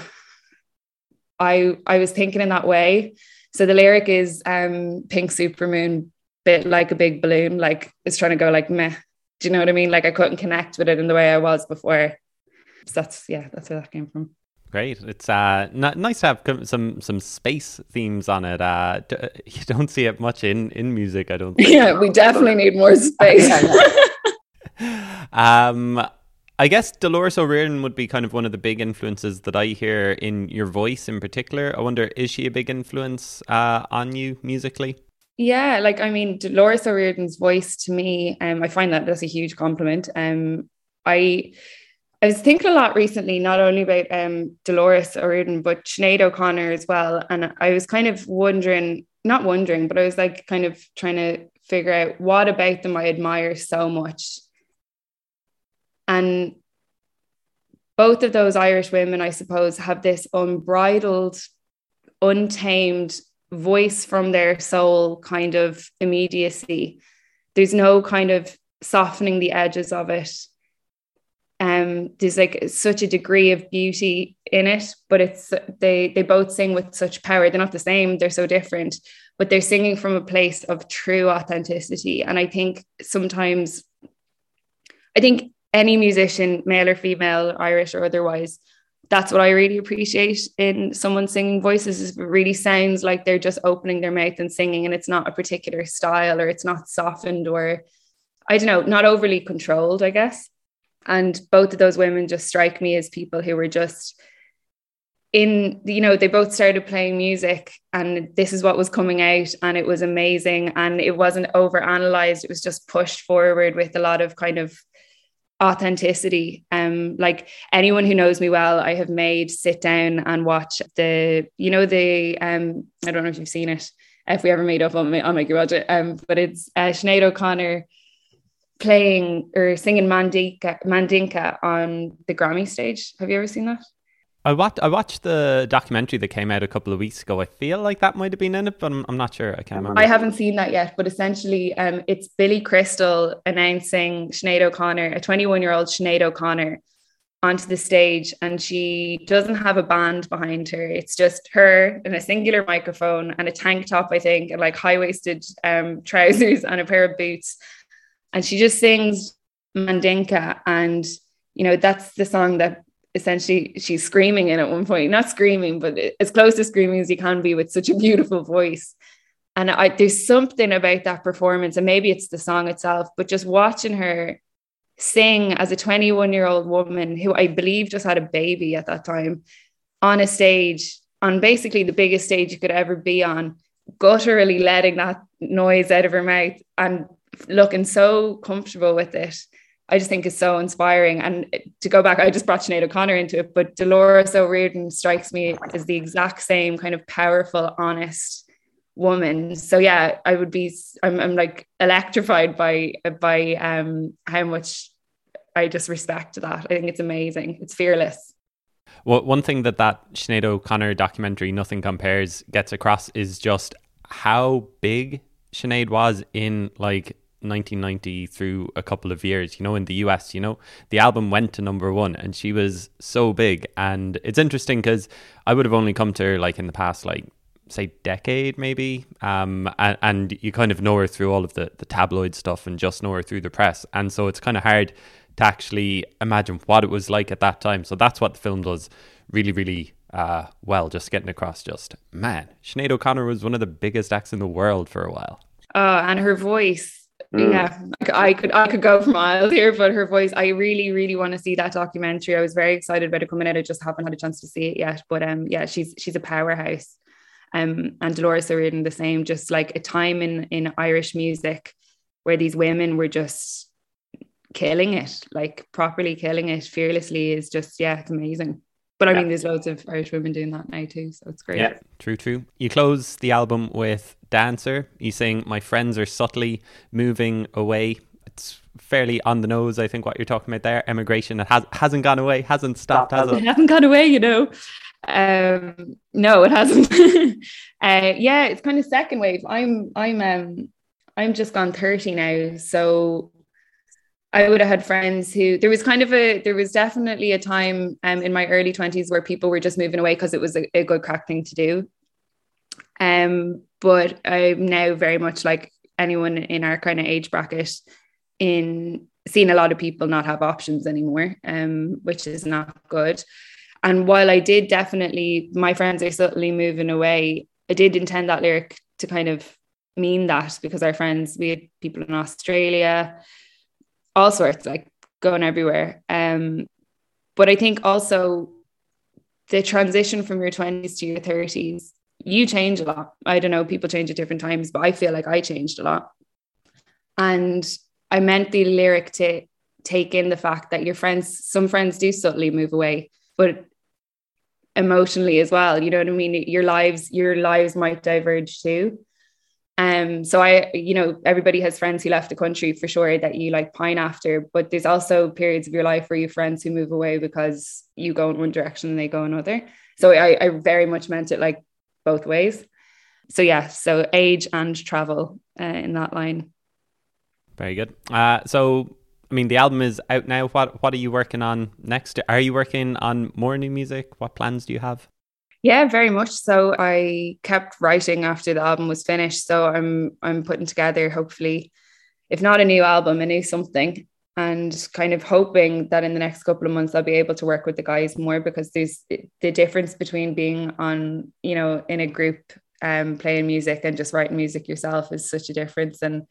I I was thinking in that way. So the lyric is um pink supermoon bit like a big balloon, like it's trying to go like meh. Do you know what I mean? Like I couldn't connect with it in the way I was before. So that's yeah, that's where that came from. Great. It's uh n- nice to have some some space themes on it. Uh, d- you don't see it much in in music. I don't. Think. Yeah, we definitely need more space. um, I guess Dolores O'Riordan would be kind of one of the big influences that I hear in your voice in particular. I wonder, is she a big influence uh, on you musically? Yeah, like I mean, Dolores O'Riordan's voice to me, um, I find that that's a huge compliment. Um, I I was thinking a lot recently, not only about um Dolores O'Riordan, but Sinead O'Connor as well. And I was kind of wondering, not wondering, but I was like kind of trying to figure out what about them I admire so much. And both of those Irish women, I suppose, have this unbridled, untamed voice from their soul kind of immediacy. There's no kind of softening the edges of it. Um, there's like such a degree of beauty in it, but it's they they both sing with such power. They're not the same, they're so different, but they're singing from a place of true authenticity. And I think sometimes I think any musician, male or female, Irish or otherwise, that's what I really appreciate in someone singing voices is it really sounds like they're just opening their mouth and singing and it's not a particular style or it's not softened or I don't know, not overly controlled, I guess. And both of those women just strike me as people who were just in, you know, they both started playing music and this is what was coming out and it was amazing and it wasn't over analyzed. It was just pushed forward with a lot of kind of authenticity. Um, like anyone who knows me well, I have made sit down and watch the, you know, the um, I don't know if you've seen it. If we ever made up, I'll make you watch it. Um, but it's uh, Sinead O'Connor playing or singing Mandinka, Mandinka on the Grammy stage. Have you ever seen that? I watched I watched the documentary that came out a couple of weeks ago. I feel like that might have been in it, but I'm, I'm not sure. I can't remember. I haven't seen that yet, but essentially, um, it's Billy Crystal announcing Sinead O'Connor, a 21 year old Sinead O'Connor, onto the stage, and she doesn't have a band behind her. It's just her and a singular microphone and a tank top, I think, and like high waisted um, trousers and a pair of boots, and she just sings Mandinka, and you know that's the song that essentially she's screaming in at one point, not screaming, but as close to screaming as you can be with such a beautiful voice. And I, there's something about that performance, and maybe it's the song itself, but just watching her sing as a 21 year old woman who I believe just had a baby at that time on a stage, on basically the biggest stage you could ever be on, gutturally letting that noise out of her mouth and looking so comfortable with it I just think is so inspiring. And to go back, I just brought Sinead O'Connor into it, but Dolores O'Riordan strikes me as the exact same kind of powerful, honest woman. So yeah, I would be I'm, I'm like electrified by by um how much I just respect that. I think it's amazing. It's fearless. Well, one thing that that Sinead O'Connor documentary, Nothing Compares, gets across is just how big Sinead was in like 1990 through a couple of years, you know, in the US, you know, the album went to number one and she was so big. And it's interesting because I would have only come to her like in the past, like, say, decade maybe. Um, and, and you kind of know her through all of the, the tabloid stuff and just know her through the press. And so it's kind of hard to actually imagine what it was like at that time. So that's what the film does really, really uh, well, just getting across just, man, Sinead O'Connor was one of the biggest acts in the world for a while. Oh, and her voice Mm. Yeah, I could I could go for miles here, but her voice, I really, really want to see that documentary. I was very excited about it coming out. I just haven't had a chance to see it yet. But um, yeah, she's she's a powerhouse. Um, and Dolores O'Riordan the same, just like a time in in Irish music where these women were just killing it, like properly killing it fearlessly is just yeah, it's amazing. But I yeah. mean, there's loads of Irish women doing that now too, so it's great. Yeah, true, true. You close the album with Dancer. You saying my friends are subtly moving away. It's fairly on the nose, I think, what you're talking about there. Emigration it has hasn't gone away, hasn't stopped, has it? It hasn't gone away, you know. Um, no, it hasn't. uh, yeah, it's kind of second wave. I'm I'm um I'm just gone 30 now, so I would have had friends who there was kind of a there was definitely a time um, in my early 20s where people were just moving away because it was a, a, good crack thing to do. Um, but I'm now very much like anyone in our kind of age bracket in seeing a lot of people not have options anymore, um, which is not good. And while I did definitely, my friends are subtly moving away, I did intend that lyric to kind of mean that because our friends, we had people in Australia, all sorts, like going everywhere. Um, but I think also the transition from your 20s to your 30s, you change a lot. I don't know, people change at different times, but I feel like I changed a lot. And I meant the lyric to take in the fact that your friends, some friends do subtly move away, but emotionally as well. You know what I mean? Your lives, your lives might diverge too. Um, so I, you know, everybody has friends who left the country for sure that you like pine after, but there's also periods of your life where you have friends who move away because you go in one direction and they go another. So I, I very much meant it like both ways. So yeah, so age and travel uh, in that line. Very good. Uh, so I mean, the album is out now. What what are you working on next? Are you working on more new music? What plans do you have? Yeah, very much so. I kept writing after the album was finished, so I'm I'm putting together hopefully, if not a new album, a new something, and kind of hoping that in the next couple of months I'll be able to work with the guys more because there's the difference between being on you know in a group um playing music and just writing music yourself is such a difference and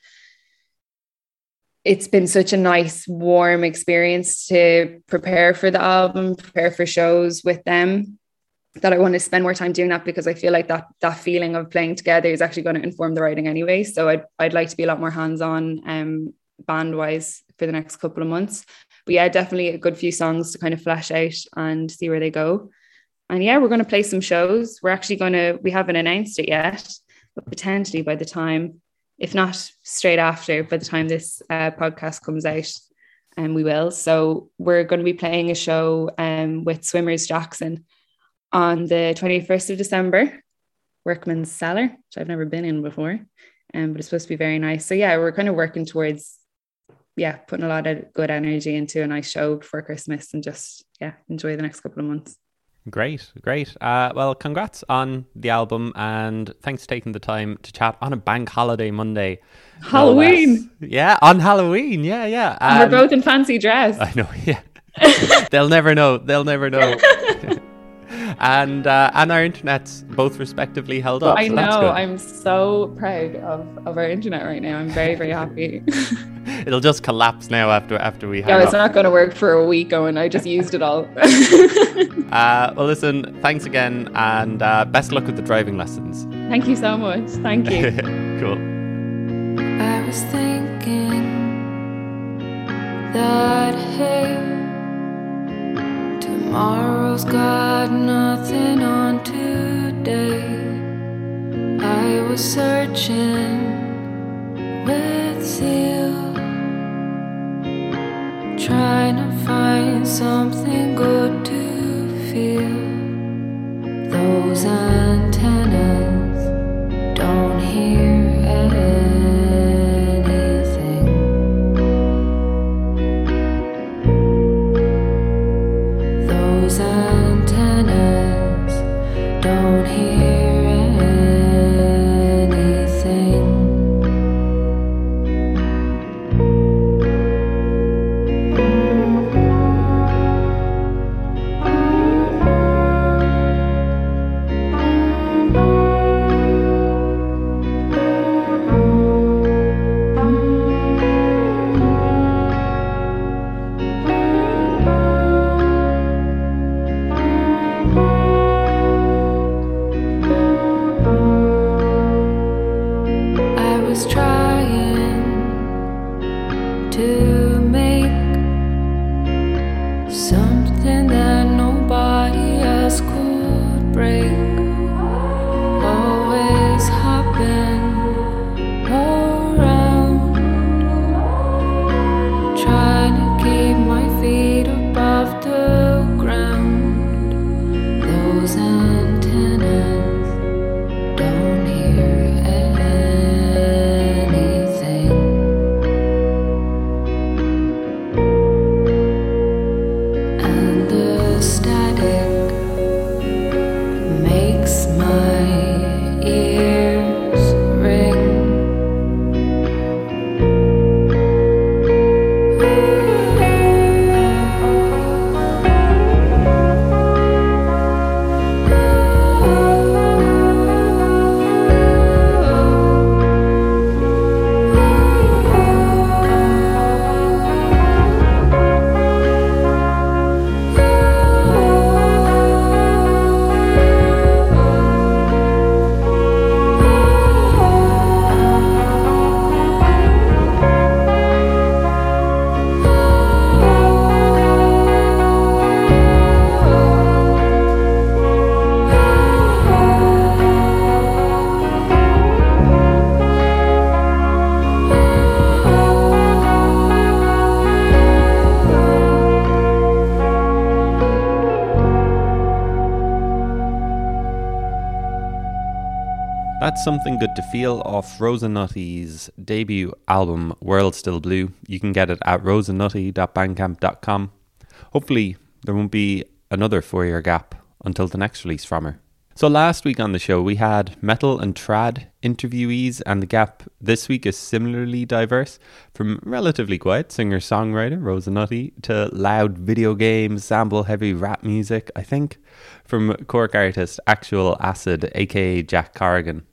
it's been such a nice warm experience to prepare for the album prepare for shows with them that I want to spend more time doing that because I feel like that that feeling of playing together is actually going to inform the writing anyway. So I'd I'd like to be a lot more hands on um band wise for the next couple of months. But yeah, definitely a good few songs to kind of flesh out and see where they go. And yeah, we're going to play some shows. We're actually going to we haven't announced it yet, but potentially by the time, if not straight after, by the time this uh, podcast comes out, and um, we will. So we're going to be playing a show um with Swimmers Jackson on the 21st of December, Workman's Cellar, which I've never been in before, um, but it's supposed to be very nice. So yeah, we're kind of working towards yeah, putting a lot of good energy into a nice show before Christmas and just yeah, enjoy the next couple of months. Great, great. Uh, well, congrats on the album and thanks for taking the time to chat on a bank holiday Monday. Halloween. No yeah, on Halloween. Yeah, yeah. And we're both in fancy dress. I know, yeah. They'll never know. They'll never know. and uh, and our internet's both respectively held up. I so know. I'm so proud of, of our internet right now. I'm very very happy. It'll just collapse now after after we. Yeah, it's up. not going to work for a week. Going, I just used it all. uh, well, listen. Thanks again, and uh, best luck with the driving lessons. Thank you so much. Thank you. cool. I was thinking that hey. Tomorrow's got nothing on today. I was searching with zeal, trying to find something good to feel. Those antennas don't hear. Something Good to Feel off Rosa Nutty's debut album, World Still Blue. You can get it at rosanutty.bandcamp.com. Hopefully, there won't be another four year gap until the next release from her. So, last week on the show, we had metal and trad interviewees, and the gap this week is similarly diverse from relatively quiet singer songwriter Rosa Nutty to loud video games, sample heavy rap music, I think, from Cork artist ActualAcid, aka Jack Corrigan.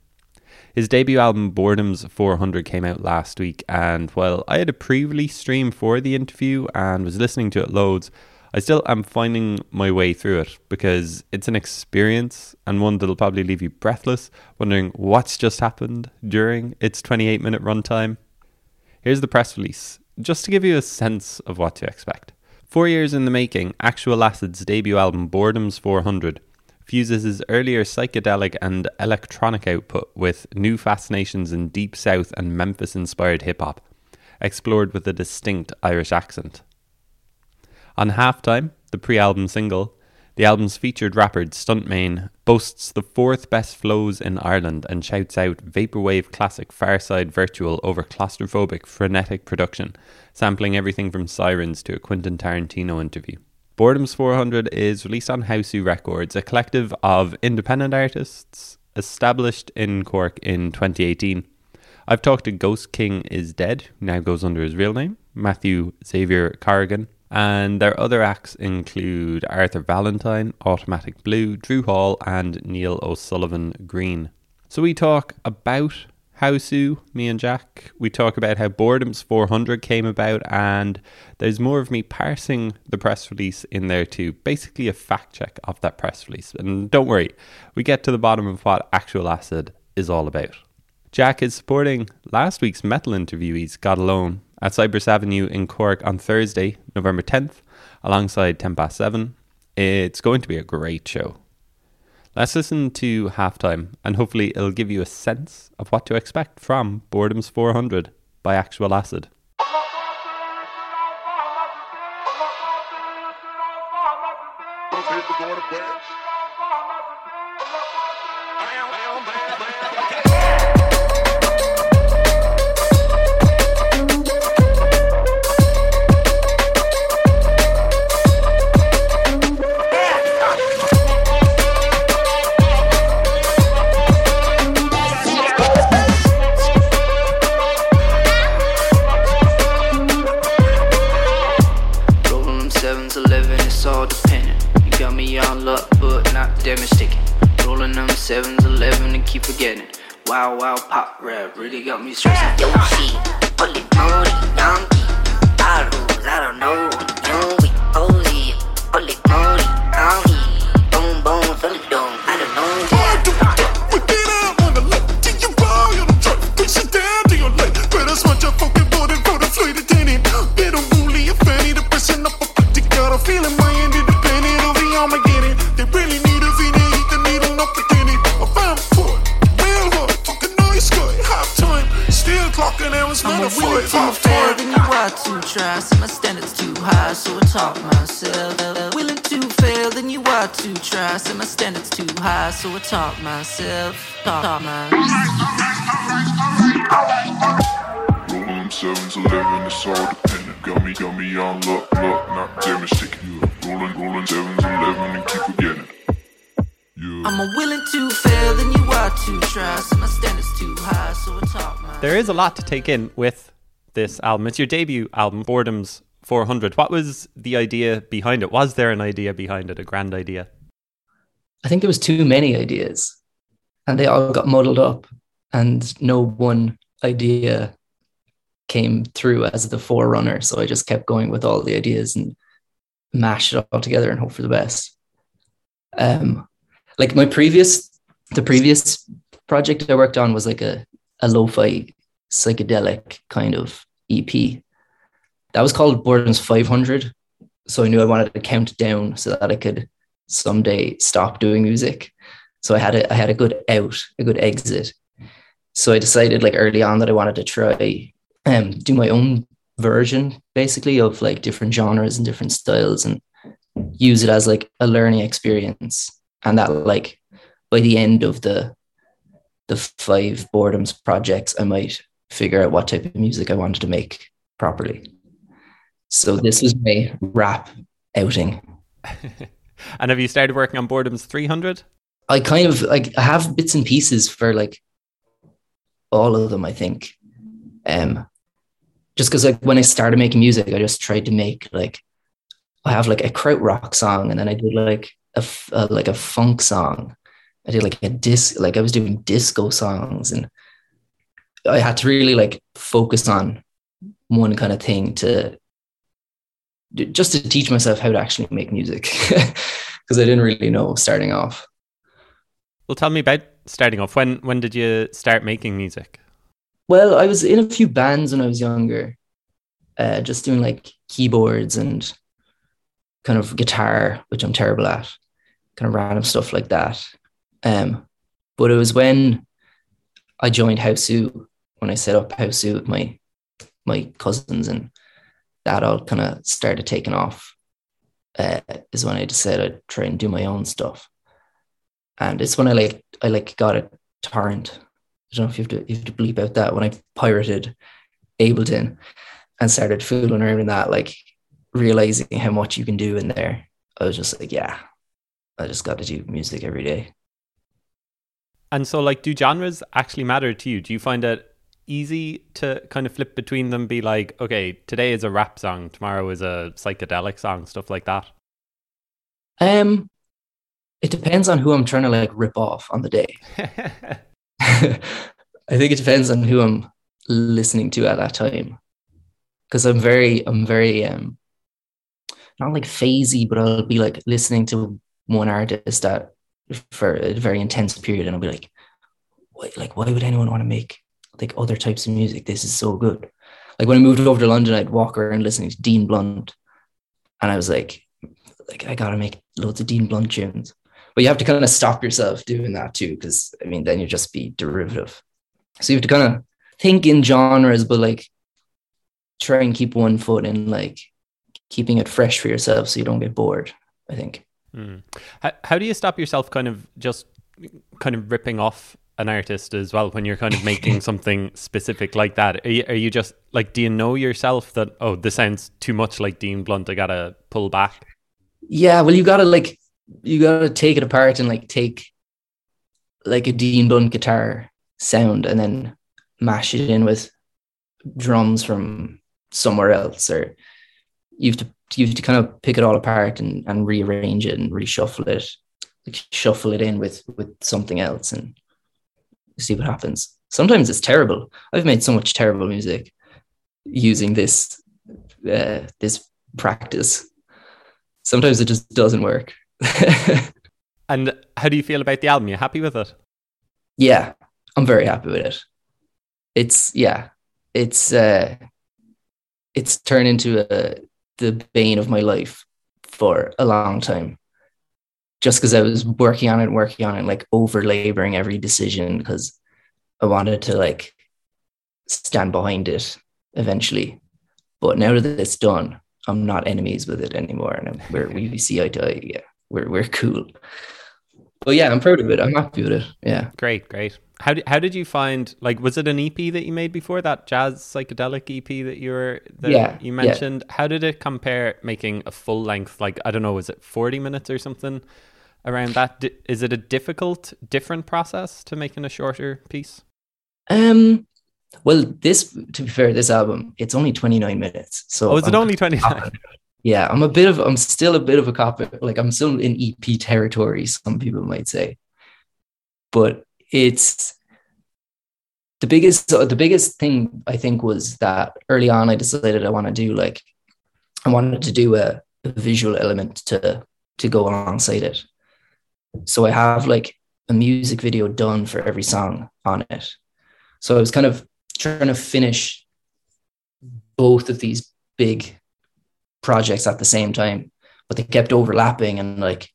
His debut album Boredoms 400 came out last week, and while I had a pre release stream for the interview and was listening to it loads, I still am finding my way through it because it's an experience and one that'll probably leave you breathless, wondering what's just happened during its 28 minute runtime. Here's the press release, just to give you a sense of what to expect. Four years in the making, ActualAcid's debut album Boredoms 400 fuses his earlier psychedelic and electronic output with new fascinations in Deep South and Memphis inspired hip hop, explored with a distinct Irish accent. On Halftime, the pre album single, The album's featured rapper Stuntt Mane boasts the fourth best flows in Ireland and shouts out vaporwave classic Far Side Virtual over claustrophobic frenetic production, sampling everything from Sirens to a Quentin Tarantino interview. Boredoms 400 is released on Hausu Records, a collective of independent artists established in Cork in 2018. I've talked to Ghost King is Dead, now goes under his real name, Matthew Xavier Corrigan, and their other acts include Arthur Valentine, Automatic Blue, Drew Hall, and Neil O'Sullivan Green. So we talk about Hausu, me and Jack. We talk about how Boredoms 400 came about, and there's more of me parsing the press release in there too. Basically, a fact check of that press release. And don't worry, we get to the bottom of what ActualAcid is all about. Jack is supporting last week's metal interviewees, God Alone, at Cyprus Avenue in Cork on Thursday, November 10th, alongside 10 past 7. It's going to be a great show. Let's listen to halftime, and hopefully, it'll give you a sense of what to expect from Boredoms 400 by ActualAcid. Really got me stressing. So I talk myself. Talk myself. Rolling sevens, eleven, it's all dependent. Got me, got me on luck, luck, not damage sticking. Rolling, rolling sevens, eleven, and keep forgetting. Yeah. I'm a willing to fail than you are to try. See my standards too high, so I talk myself. There is a lot to take in with this album. It's your debut album, Boredoms 400. What was the idea behind it? Was there an idea behind it, a grand idea? I think there was too many ideas and they all got muddled up and no one idea came through as the forerunner. So I just kept going with all the ideas and mashed it all together and hope for the best. Um, like my previous, the previous project I worked on was like a, a lo-fi psychedelic kind of EP. That was called Boredoms 500. So I knew I wanted to count down so that I could someday stop doing music. So I had a I had a good out, a good exit. So I decided like early on that I wanted to try um do my own version basically of like different genres and different styles and use it as like a learning experience. And that like by the end of the the five boredoms projects, I might figure out what type of music I wanted to make properly. So this was my rap outing. And have you started working on Boredoms 300? I kind of like I have bits and pieces for like all of them, I think. Um just because like when I started making music, I just tried to make like I have like a krautrock song and then I did like a uh, like a funk song. I did like a disc like I was doing disco songs and I had to really like focus on one kind of thing to just to teach myself how to actually make music because I didn't really know starting off. Well, tell me about starting off. When when did you start making music? Well, I was in a few bands when I was younger, uh, just doing like keyboards and kind of guitar, which I'm terrible at, kind of random stuff like that. Um, but it was when I joined Hausu, when I set up Hausu with my my cousins, and that all kind of started taking off. Uh, is when I decided I'd try and do my own stuff. And it's when I like I like got a torrent. I don't know if you have to you have to bleep out that when I pirated Ableton and started fooling around in that, like realizing how much you can do in there. I was just like, yeah, I just got to do music every day. And so, like, do genres actually matter to you? Do you find it easy to kind of flip between them? Be like, okay, today is a rap song, tomorrow is a psychedelic song, stuff like that. Um, it depends on who I'm trying to like rip off on the day. I think it depends on who I'm listening to at that time. Because I'm very, I'm very um not like phasey, but I'll be like listening to one artist that for a very intense period, and I'll be like, like, why would anyone want to make like other types of music? This is so good. Like when I moved over to London, I'd walk around listening to Dean Blunt, and I was like, like I gotta make loads of Dean Blunt tunes. But you have to kind of stop yourself doing that too, because I mean, then you just be derivative. So you have to kind of think in genres, but like try and keep one foot in like keeping it fresh for yourself so you don't get bored. I think. Mm. How, how do you stop yourself kind of just kind of ripping off an artist as well when you're kind of making something specific like that? Are you, are you just like, do you know yourself that, oh, this sounds too much like Dean Blunt, I gotta pull back? Yeah, well, you gotta like, you gotta take it apart and like take like a Dean Blunt guitar sound and then mash it in with drums from somewhere else or you have to you have to kind of pick it all apart and, and rearrange it and reshuffle it like shuffle it in with with something else and see what happens. Sometimes it's terrible. I've made so much terrible music using this uh, this practice. Sometimes it just doesn't work. And how do you feel about the album? You're happy with it? Yeah i'm very happy with it. It's yeah it's uh it's turned into a the bane of my life for a long time just because I was working on it, working on it, like over laboring every decision because I wanted to like stand behind it eventually. But now that it's done, I'm not enemies with it anymore, and we're we see eye to eye. Yeah, we're we're cool. But yeah, I'm proud of it. I'm happy with it. Yeah, great, great. How did, how did you find like was it an EP that you made before that jazz psychedelic EP that you were that yeah, you mentioned? Yeah. How did it compare making a full length like I don't know was it 40 minutes or something around that? Is it a difficult different process to making a shorter piece? Um well this to be fair this album it's only 29 minutes. So Oh, is it only 29? Yeah, I'm a bit of I'm still a bit of a copy like I'm still in EP territory some people might say. But it's the biggest the biggest thing I think was that early on I decided I want to do like I wanted to do a, a visual element to to go alongside it. So I have like a music video done for every song on it. So I was kind of trying to finish both of these big projects at the same time, but they kept overlapping and like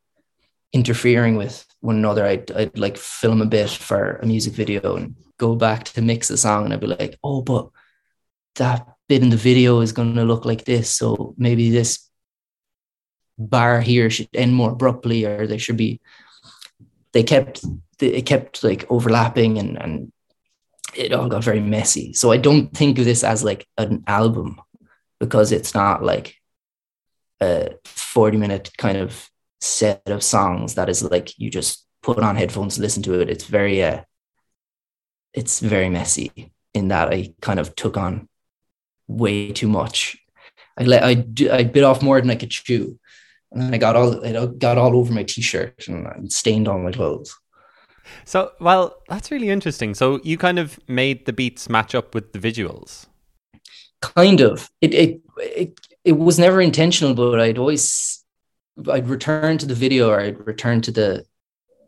interfering with one another. I'd, I'd like film a bit for a music video and go back to mix the song, and I'd be like, oh, but that bit in the video is going to look like this. So maybe this bar here should end more abruptly, or there should be. They kept it kept like overlapping and and it all got very messy. So I don't think of this as like an album because it's not like a 40 minute kind of set of songs that is like you just put on headphones listen to it. It's very uh it's very messy in that i kind of took on way too much. I let i i bit off more than i could chew. And i got all it got all over my t-shirt and stained all my clothes. So well that's really interesting. So you kind of made the beats match up with the visuals? Kind of. It it it, it was never intentional but i'd always I'd return to the video or I'd return to the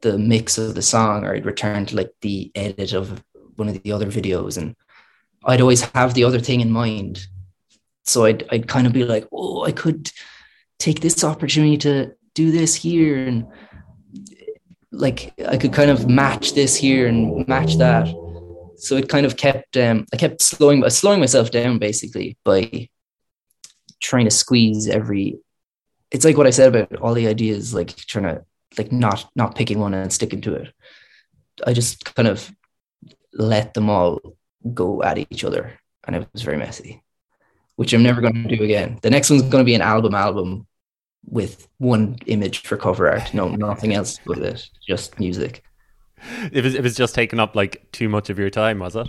the mix of the song or I'd return to like the edit of one of the other videos and I'd always have the other thing in mind. So I'd I'd kind of be like, oh, I could take this opportunity to do this here and like I could kind of match this here and match that. So it kind of kept um I kept slowing slowing myself down basically by trying to squeeze every it's like what I said about all the ideas, like trying to like not not picking one and sticking to it. I just kind of let them all go at each other, and it was very messy, which I'm never going to do again. The next one's going to be an album album with one image for cover art, no nothing else with it, just music. It was it was just taking up like too much of your time, was it?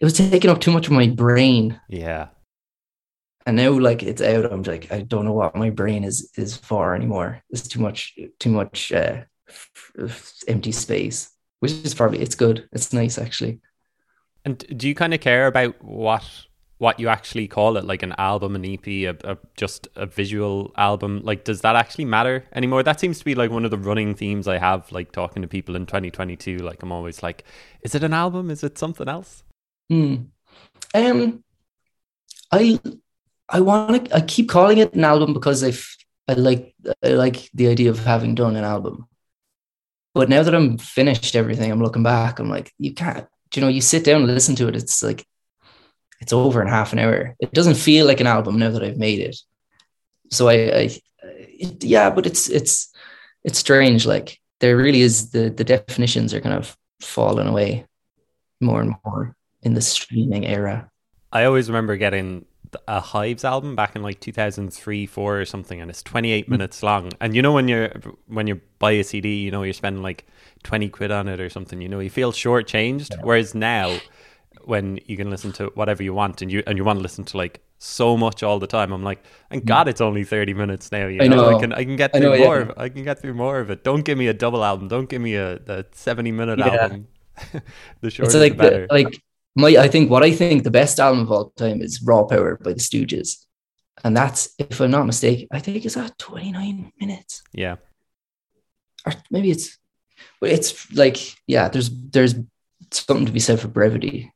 It was taking up too much of my brain, Yeah. And now like it's out. I'm like I don't know what my brain is is for anymore. It's too much too much uh, empty space, which is probably it's good. It's nice actually. And do you kind of care about what what you actually call it, like an album, an EP, a, a, just a visual album? Like, does that actually matter anymore? That seems to be like one of the running themes I have, like talking to people in 2022. Like, I'm always like, is it an album? Is it something else? Hmm. Um, I I want to. I keep calling it an album because I f- I like I like the idea of having done an album. But now that I'm finished everything, I'm looking back. I'm like, you can't. You know, you sit down and listen to it. It's like it's over in half an hour. It doesn't feel like an album now that I've made it. So I, I it, yeah, but it's it's it's strange. Like there really is the the definitions are kind of falling away more and more in the streaming era. I always remember getting a Hives album back in like 2003, four or something, and it's 28 hmm. minutes long. And you know when you're when you buy a CD, you know you're spending like 20 quid on it or something. You know you feel shortchanged. Whereas now, when you can listen to whatever you want, and you and you want to listen to like so much all the time, I'm like, thank hmm. God it's only 30 minutes now. You I know, I can I can get through know, yeah. more. Of, I can get through more of it. Don't give me a double album. Don't give me a, a 70 minute Yeah. album. the shorter it's like the better. the, like my I think what I think the best album of all time is Raw Power by the Stooges. And that's if I'm not mistaken, I think it's at 29 minutes. yeah. Or maybe it's but it's like, yeah, there's there's something to be said for brevity.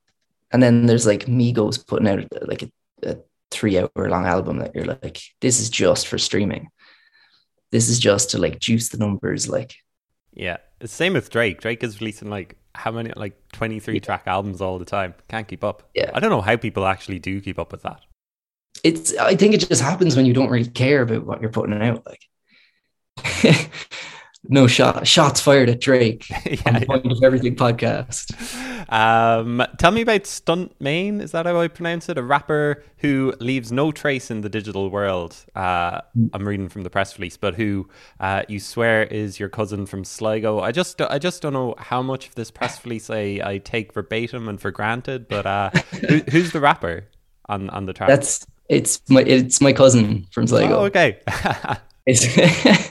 And then there's like Migos putting out like a, a three hour long album that you're like, this is just for streaming. This is just to like juice the numbers, like Yeah, it's the same with Drake. Drake is releasing like how many like twenty three track albums all the time. Can't keep up. Yeah. I don't know how people actually do keep up with that. it's I think it just happens when you don't really care about what you're putting out. Like no shot shots fired at Drake on yeah, the point of everything podcast. Um, tell me about Stuntt Mane. Is that how I pronounce it? A rapper who leaves no trace in the digital world. Uh, I'm reading from the press release, but who uh, you swear is your cousin from Sligo. I just, I just don't know how much of this press release I, I take verbatim and for granted. But uh, who, who's the rapper on on the track? That's it's my it's my cousin from Sligo. oh, okay.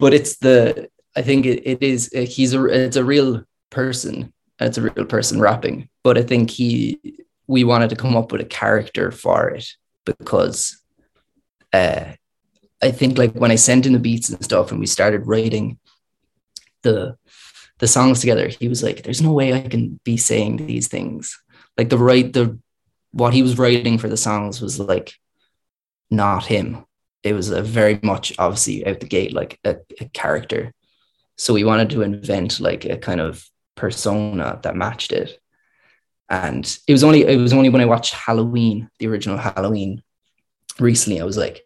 But it's the I think it, it is he's a it's a real person. It's a real person rapping, but I think he we wanted to come up with a character for it because uh I think like when I sent in the beats and stuff and we started writing the the songs together, he was like, There's no way I can be saying these things. Like the right the what he was writing for the songs was like not him it was a very much obviously out the gate like a, a character so we wanted to invent like a kind of persona that matched it and it was only it was only when i watched halloween the original halloween recently i was like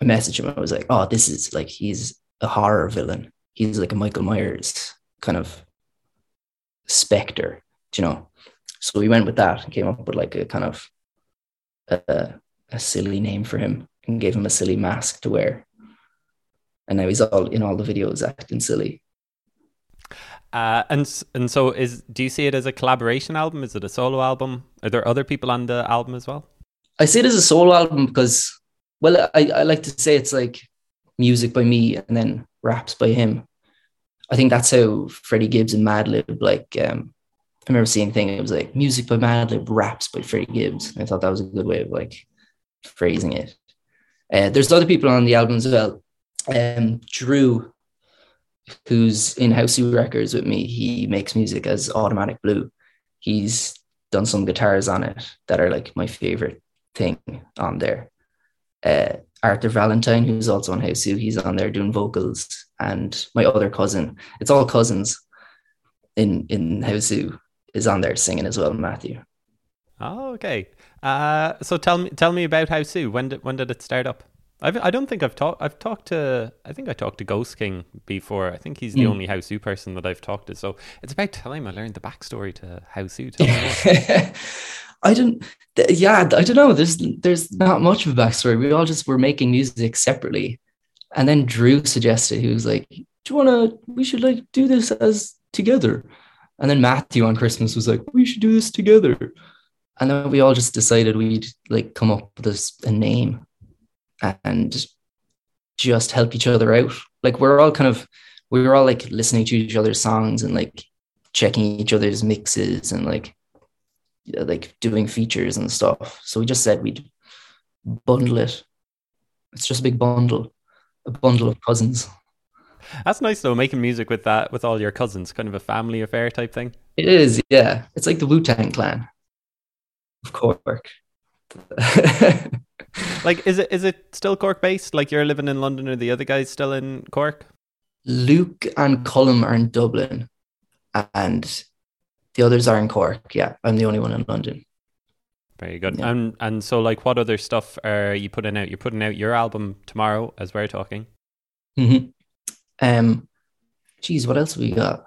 i messaged him i was like oh this is like he's a horror villain he's like a michael myers kind of specter you know so we went with that and came up with like a kind of a, a silly name for him and gave him a silly mask to wear. And now he's all in all the videos acting silly. Uh, and and so is do you see it as a collaboration album? Is it a solo album? Are there other people on the album as well? I see it as a solo album because, well, I, I like to say it's like music by me and then raps by him. I think that's how Freddie Gibbs and Madlib, like, um, I remember seeing a thing, it was like music by Madlib, raps by Freddie Gibbs. I thought that was a good way of like phrasing it. Uh, there's other people on the album as well. Um, Drew, who's in Hausu Records with me, he makes music as Automatic Blue. He's done some guitars on it that are like my favorite thing on there. Uh, Arthur Valentine, who's also on Hausu, he's on there doing vocals, and my other cousin, it's all cousins in in Hausu, is on there singing as well, Matthew. Oh, okay. Uh, so tell me tell me about Hausu. When did when did it start up? I've, I don't think I've talked. I've talked to. I think I talked to Ghost King before. I think he's the Mm. only Hausu person that I've talked to. So it's about time I learned the backstory to Hausu. Tell me more. I don't. th- Yeah, I don't know. There's there's not much of a backstory. We all just were making music separately, and then Drew suggested he was like, "Do you want to? We should like do this as together." And then Matthew on Christmas was like, "We should do this together." And then we all just decided we'd like come up with this, a name and just help each other out. Like we're all kind of we were all like listening to each other's songs and like checking each other's mixes and like like doing features and stuff. So we just said we'd bundle it. It's just a big bundle, a bundle of cousins. That's nice though. Making music with that with all your cousins, kind of a family affair type thing. It is, yeah. It's like the Wu Tang Clan of Cork. Like, is it is it still Cork based? Like you're living in London, or the other guys still in Cork? Luke and Cullum are in Dublin, and the others are in Cork. Yeah, I'm the only one in London. Very good. Yeah. And and so like, what other stuff are you putting out? You're putting out your album tomorrow, as we're talking. hmm Um, geez, what else we got?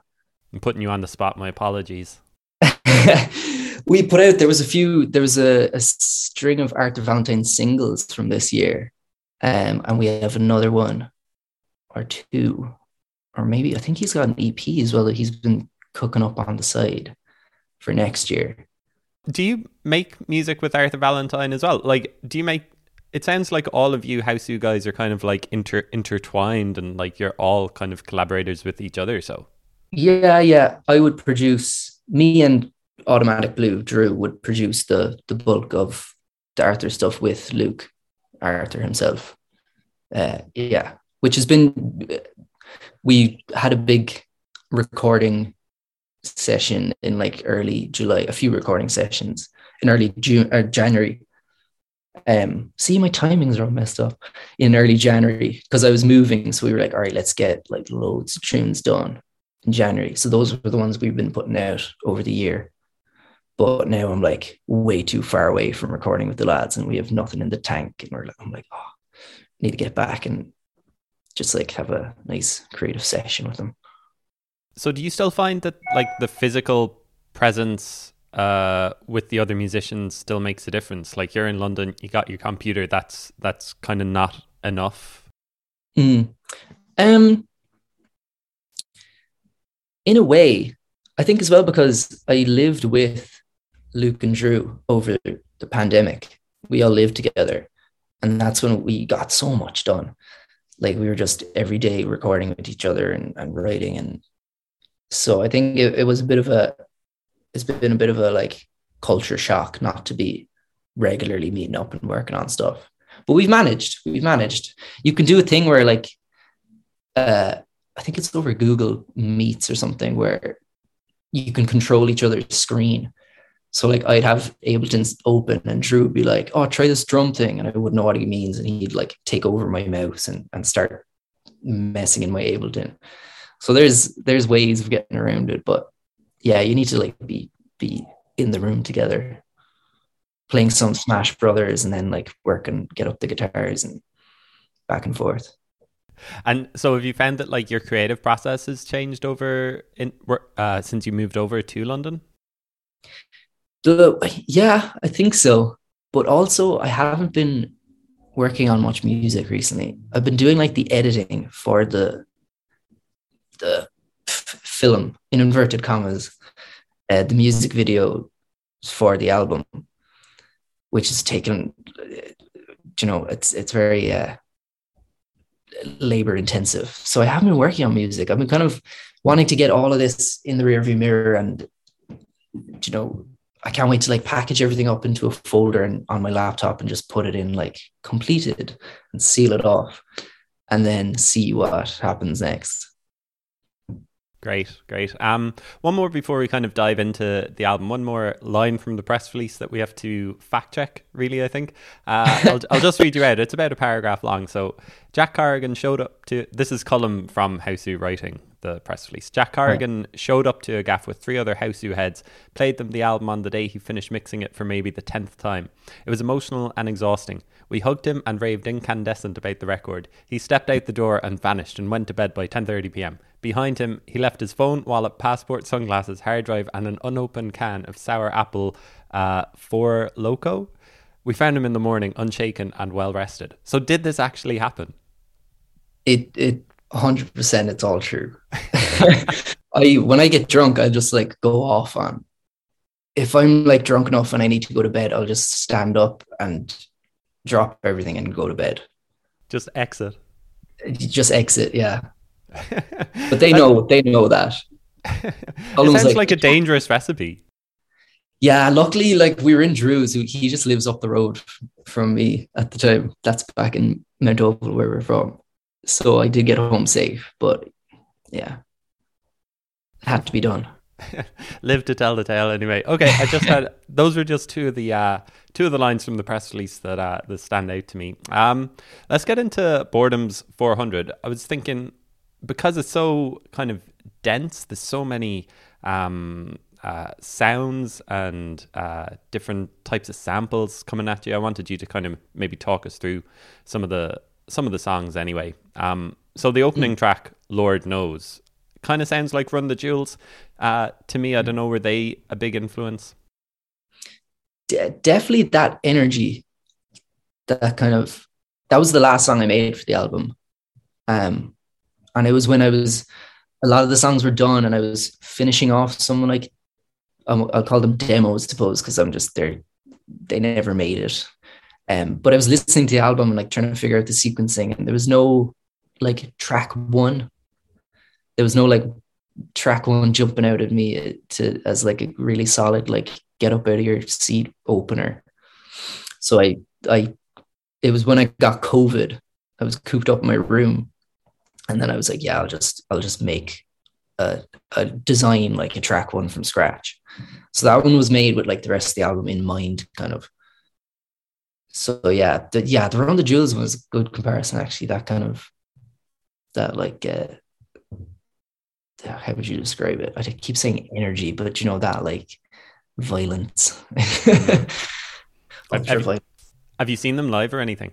I'm putting you on the spot. My apologies. we put out there was a few there was a, a string of Arthur Valentine singles from this year, um, and we have another one or two, or maybe I think he's got an EP as well that he's been cooking up on the side for next year. Do you make music with Arthur Valentine as well? Like, do you make? It sounds like all of you Hausu guys are kind of like inter intertwined, and like you're all kind of collaborators with each other. So Yeah, yeah. I would produce me and Automatic Blue, Drew would produce the the bulk of the Arthur stuff with Luke, Arthur himself. Uh, yeah, which has been we had a big recording session in like early July, a few recording sessions in early June or January. Um, see, my timings are all messed up in early January because I was moving. So we were like, all right, let's get like loads of tunes done in January. So those were the ones we've been putting out over the year. But now I'm like way too far away from recording with the lads, and we have nothing in the tank. And we're like, I'm like, oh, need to get back and just like have a nice creative session with them. So do you still find that like the physical presence uh with the other musicians still makes a difference? Like you're in London, you got your computer, that's that's kind of not enough. Mm. Um, in a way, I think as well because I lived with Luke and Drew over the pandemic. We all lived together, and that's when we got so much done. Like we were just every day recording with each other and, and writing, and so I think it, it was a bit of a, it's been a bit of a like culture shock not to be regularly meeting up and working on stuff. But we've managed. We've managed. You can do a thing where like uh, I think it's over Google Meets or something where you can control each other's screen. So like I'd have Ableton open and Drew would be like, "Oh, try this drum thing," and I wouldn't know what he means, and he'd like take over my mouse and and start messing in my Ableton. So there's there's ways of getting around it, but yeah, you need to like be be in the room together, playing some Smash Brothers, and then like work and get up the guitars and back and forth. And so have you found that like your creative process has changed over in uh since you moved over to London? The, yeah, I think so. But also, I haven't been working on much music recently. I've been doing like the editing for the the f- film in inverted commas, uh, the music video for the album, which has taken, uh, you know, it's it's very uh, labor intensive. So I haven't been working on music. I've been kind of wanting to get all of this in the rearview mirror and you know I can't wait to like package everything up into a folder and on my laptop and just put it in like completed and seal it off and then see what happens next. Great, great. Um, one more before we kind of dive into the album. One more line from the press release that we have to fact check. Really, I think. Uh, I'll, I'll just read you out. It's about a paragraph long. So Jack Corrigan showed up to. This is Cullum from Hausu writing the press release. Jack Corrigan showed up to a gaff with three other Hausu heads, played them the album on the day he finished mixing it for maybe the tenth time. It was emotional and exhausting. We hugged him and raved incandescent about the record. He stepped out the door and vanished and went to bed by 10:30 p.m. Behind him, he left his phone, wallet, passport, sunglasses, hard drive, and an unopened can of sour apple uh, Four Loko. We found him in the morning, unshaken and well rested. So, did this actually happen? It it hundred percent. It's all true. I when I get drunk, I just like go off on. If I'm like drunk enough and I need to go to bed, I'll just stand up and drop everything and go to bed. Just exit. Just exit, yeah. But they know they know that. it sounds like, a dangerous recipe. Yeah, luckily, like we were in Drew's, who he just lives up the road from me at the time. That's back in Mount Oval, where we're from. So I did get home safe, but yeah, it had to be done. Live to tell the tale anyway. Okay, I just had those were just two of the uh, two of the lines from the press release that uh, that stand out to me. Um, let's get into Boredoms 400. I was thinking because it's so kind of dense. There's so many um, uh, sounds and uh, different types of samples coming at you. I wanted you to kind of maybe talk us through some of the some of the songs anyway. Um, so the opening track, Lord Knows, kind of sounds like Run the Jewels. Uh, to me, I don't know, were they a big influence? De- definitely that energy, that kind of that was the last song I made for the album. Um, and it was when I was a lot of the songs were done and I was finishing off some like um, I'll call them demos, I suppose, because I'm just they're they never made it. Um, but I was listening to the album and like trying to figure out the sequencing, and there was no like track one. There was no like track one jumping out at me to as like a really solid like get up out of your seat opener. So I I it was when I got COVID. I was cooped up in my room, and then I was like, yeah, I'll just I'll just make a, a design like a track one from scratch. So that one was made with like the rest of the album in mind, kind of. So yeah, the, yeah, the Run the Jewels was a good comparison actually. That kind of that like uh, how would you describe it? I keep saying energy, but you know that like violence. Have, have, you, have you seen them live or anything?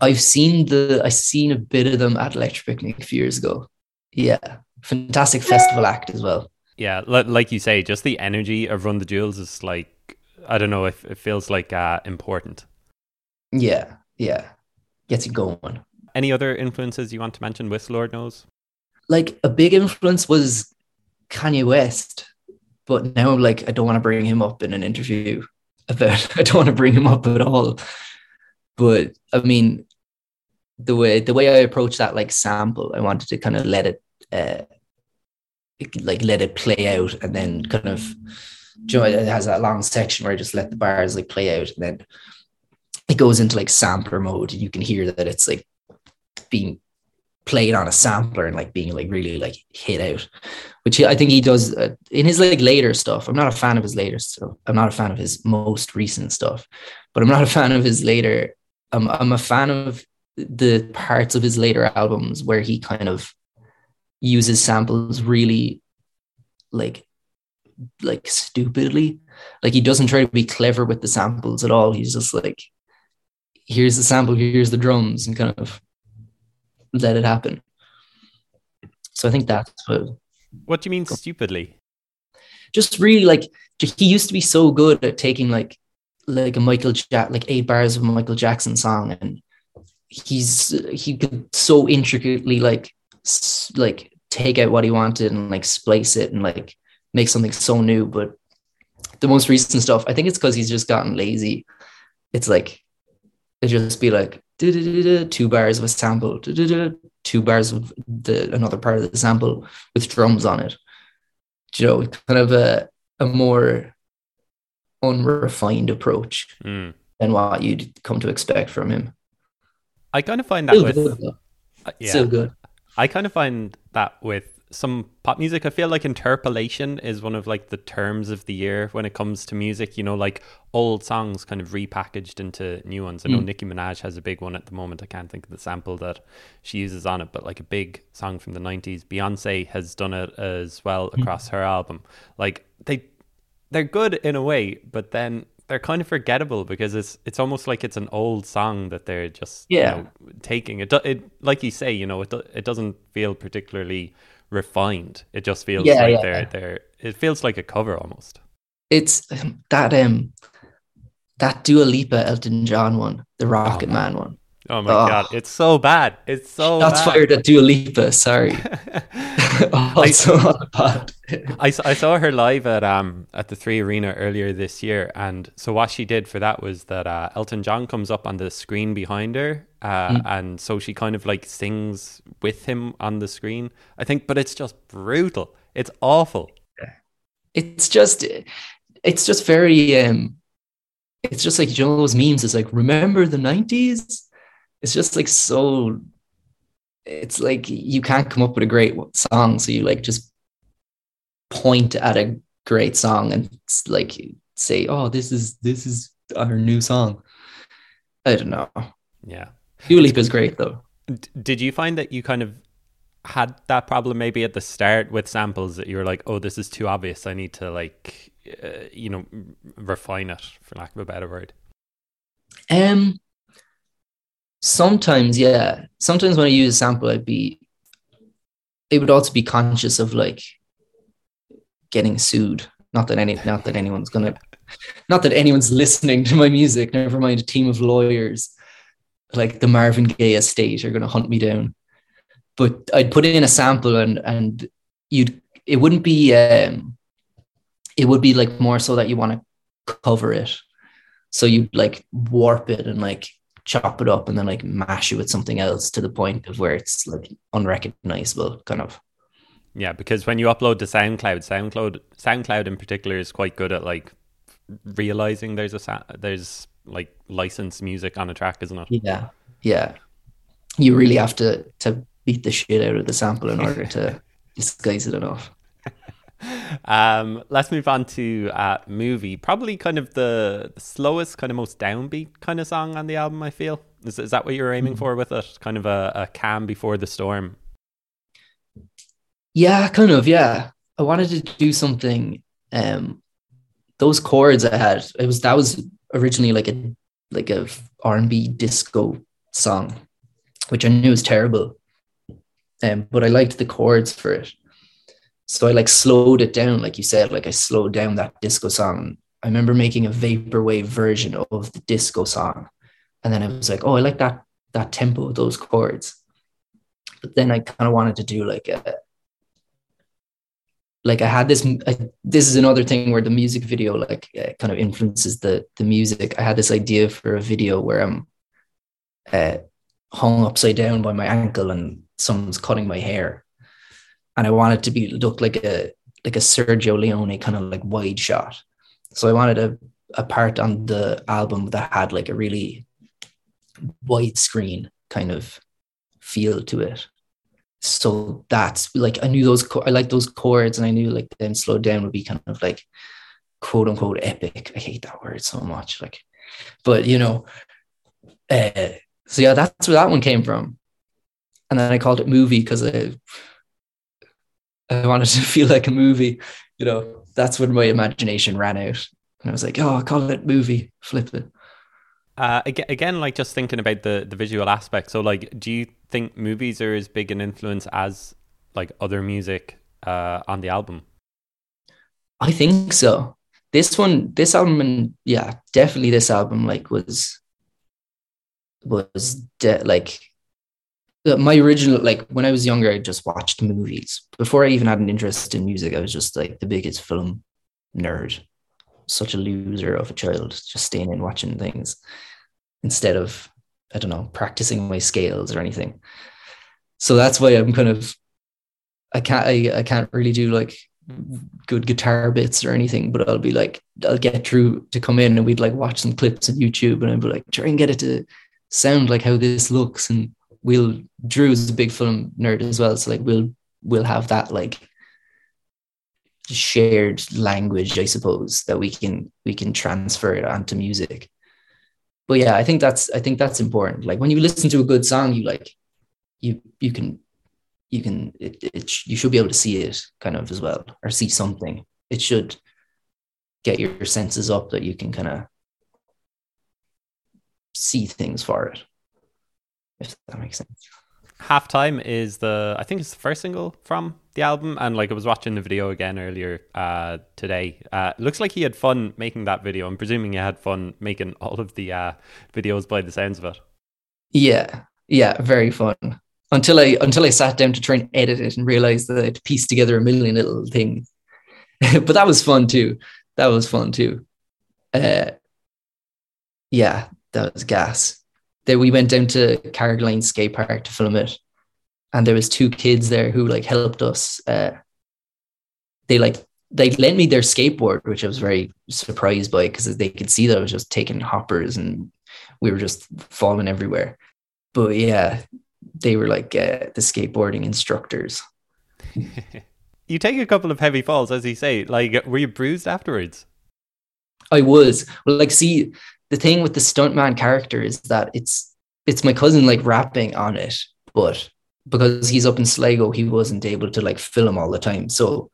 I've seen the I've seen a bit of them at Electric Picnic a few years ago. Yeah, fantastic festival act as well. Yeah, like you say, just the energy of Run the Jewels is like I don't know if it feels like uh, important. Yeah, yeah, gets it going. Any other influences you want to mention with Lord Knows? Like a big influence was Kanye West, but now I'm like I don't want to bring him up in an interview about. I don't want to bring him up at all. But I mean, the way the way I approach that like sample, I wanted to kind of let it. Uh, like let it play out and then kind of you know, it has that long section where I just let the bars like play out and then it goes into like sampler mode and you can hear that it's like being played on a sampler and like being like really like hit out which I think he does uh, in his like later stuff. I'm not a fan of his later stuff. I'm not a fan of his most recent stuff but I'm not a fan of his later I'm, I'm a fan of the parts of his later albums where he kind of uses samples really like like stupidly. Like he doesn't try to be clever with the samples at all. He's just like here's the sample here's the drums and kind of let it happen so i think that's what what do you mean stupidly just really like he used to be so good at taking like like a michael jack like eight bars of a michael jackson song and he's he could so intricately like like take out what he wanted and like splice it and like make something so new. But the most recent stuff, I think it's because he's just gotten lazy. It's like it just be like two bars of a sample, two bars of the another part of the sample with drums on it. You know, kind of a a more unrefined approach mm. than what you'd come to expect from him. I kind of find that Still with good, uh, yeah, Still good. I kind of find that with some pop music. I feel like interpolation is one of like the terms of the year when it comes to music. You know, like old songs kind of repackaged into new ones. I know Mm. Nicki Minaj has a big one at the moment. I can't think of the sample that she uses on it, but like a big song from the nineties. Beyonce has done it as well Mm. across her album. Like they they're good in a way, but then they're kind of forgettable because it's it's almost like it's an old song that they're just you Yeah. know, taking. It, do, it like you say, you know, it do, it doesn't feel particularly refined. It just feels Yeah, like yeah. they're they're. It feels like a cover almost. It's that um that Dua Lipa Elton John one, the Rocket man. Man one. Oh my Oh. god, it's so bad. It's so That's bad. fired at Dua Lipa. Sorry. also on the pod. I, s- I saw her live at um at the Three Arena earlier this year, and so what she did for that was that uh, Elton John comes up on the screen behind her, uh, Mm. and so she kind of like sings with him on the screen. I think, but it's just brutal. It's awful. it's just it's just very um it's just like you know those memes it's like remember the 90s it's just like so it's like you can't come up with a great song so you like just point at a great song and like say oh this is this is our new song i don't know Yeah. Dua Lipa is great though did you find that you kind of had that problem maybe at the start with samples that you were like, oh, this is too obvious. I need to like, uh, you know, refine it for lack of a better word. Um, sometimes, yeah. Sometimes when I use a sample, I'd be, it would also be conscious of like getting sued. Not that any, not that anyone's gonna, not that anyone's listening to my music. Never mind a team of lawyers, like the Marvin Gaye estate, are gonna hunt me down. But I'd put in a sample and and you'd, it wouldn't be, um, it would be like more so that you want to cover it. So you'd like warp it and like chop it up and then like mash it with something else to the point of where it's like unrecognizable, kind of. Yeah, because when you upload to SoundCloud, SoundCloud, SoundCloud in particular is quite good at like realizing there's a sa- there's like licensed music on a track, isn't it? Yeah, yeah. You really have to to beat the shit out of the sample in order to disguise it enough. Um, let's move on to uh, movie. Probably kind of the, slowest, kind of most downbeat kind of song on the album. I feel is is that what you were aiming for with it? Kind of a, a calm before the storm. Yeah, kind of. Yeah, I wanted to do something. Um, those chords I had, it was that was originally like a like a R and B disco song, which I knew was terrible. Um, but I liked the chords for it, so I like slowed it down, like you said. Like I slowed down that disco song. I remember making a vaporwave version of the disco song, and then I was like, oh, I like that that tempo those chords. But then I kind of wanted to do like a like I had this. I, this is another thing where the music video like uh, kind of influences the the music. I had this idea for a video where I'm uh, hung upside down by my ankle and someone's cutting my hair, and I wanted to be look like a like a Sergio Leone kind of like wide shot. So I wanted a a part on the album that had like a really wide screen kind of feel to it so that's like I knew those I like those chords and I knew like them slowed down would be kind of like quote unquote epic. I hate that word so much. Like, but you know, uh, so yeah, that's where that one came from. And then I called it movie because I I wanted to feel like a movie. You know, that's when my imagination ran out. And I was like, oh, I call it movie. Flip it. Uh, again, like just thinking about the the visual aspect. So, like, do you think movies are as big an influence as like other music uh, on the album? I think so. This one, this album, and yeah, definitely this album, like was was de- like my original. Like when I was younger, I just watched movies before I even had an interest in music. I was just like the biggest film nerd, such a loser of a child, just staying in watching things instead of I don't know practicing my scales or anything. So that's why I'm kind of I can't I, I can't really do like good guitar bits or anything, but I'll be like, I'll get Drew to come in and we'd like watch some clips on YouTube and I'd be like, try and get it to sound like how this looks. And we'll, Drew's a big film nerd as well. So like we'll we'll have that like shared language, I suppose, that we can we can transfer it onto music. But yeah, I think that's I think that's important. Like when you listen to a good song, you like you you can you can it, it you should be able to see it kind of as well or see something. It should get your senses up that you can kind of see things for it. If that makes sense. Halftime is the I think it's the first single from the album, and like I was watching the video again earlier uh, today. Uh, looks like he had fun making that video. I'm presuming he had fun making all of the uh, videos by the sounds of it. Yeah, yeah, very fun. Until I until I sat down to try and edit it and realized that I'd pieced together a million little things. but that was fun too. That was fun too. Uh, yeah, that was gas. Then we went down to Carrigaline skate park to film it, and there was two kids there who like helped us. Uh, they like they lent me their skateboard, which I was very surprised by because they could see that I was just taking hoppers and we were just falling everywhere. But yeah, they were like uh, the skateboarding instructors. you take a couple of heavy falls, as you say. Like, were you bruised afterwards? I was well, like, see, the thing with the Stuntt Mane character is that it's it's my cousin like rapping on it, but because he's up in Sligo, he wasn't able to like film all the time. So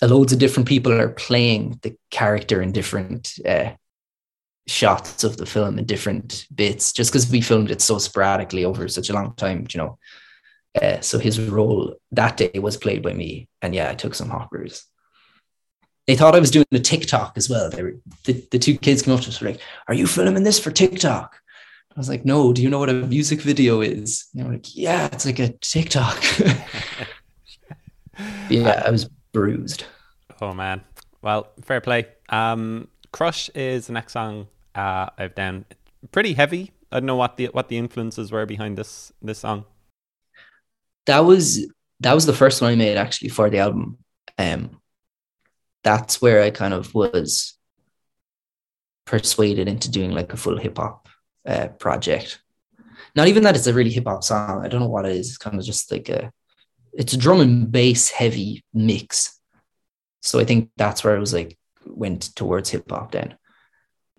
loads of different people are playing the character in different uh, shots of the film in different bits, just because we filmed it so sporadically over such a long time, you know. Uh, so his role that day was played by me, and yeah, I took some hoppers they thought I was doing a TikTok as well. They were the, the two kids came up to us were like, Are you filming this for TikTok? I was like, No, do you know what a music video is? And they were like, Yeah, it's like a TikTok. yeah, I was bruised. Oh man. Well, fair play. Um Crush is the next song uh I've done. Pretty heavy. I don't know what the what the influences were behind this this song. That was that was the first one I made actually for the album. Um that's where I kind of was persuaded into doing like a full hip hop uh, project. Not even that it's a really hip hop song. I don't know what it is. It's kind of just like a, it's a drum and bass heavy mix. So I think that's where I was like went towards hip hop then.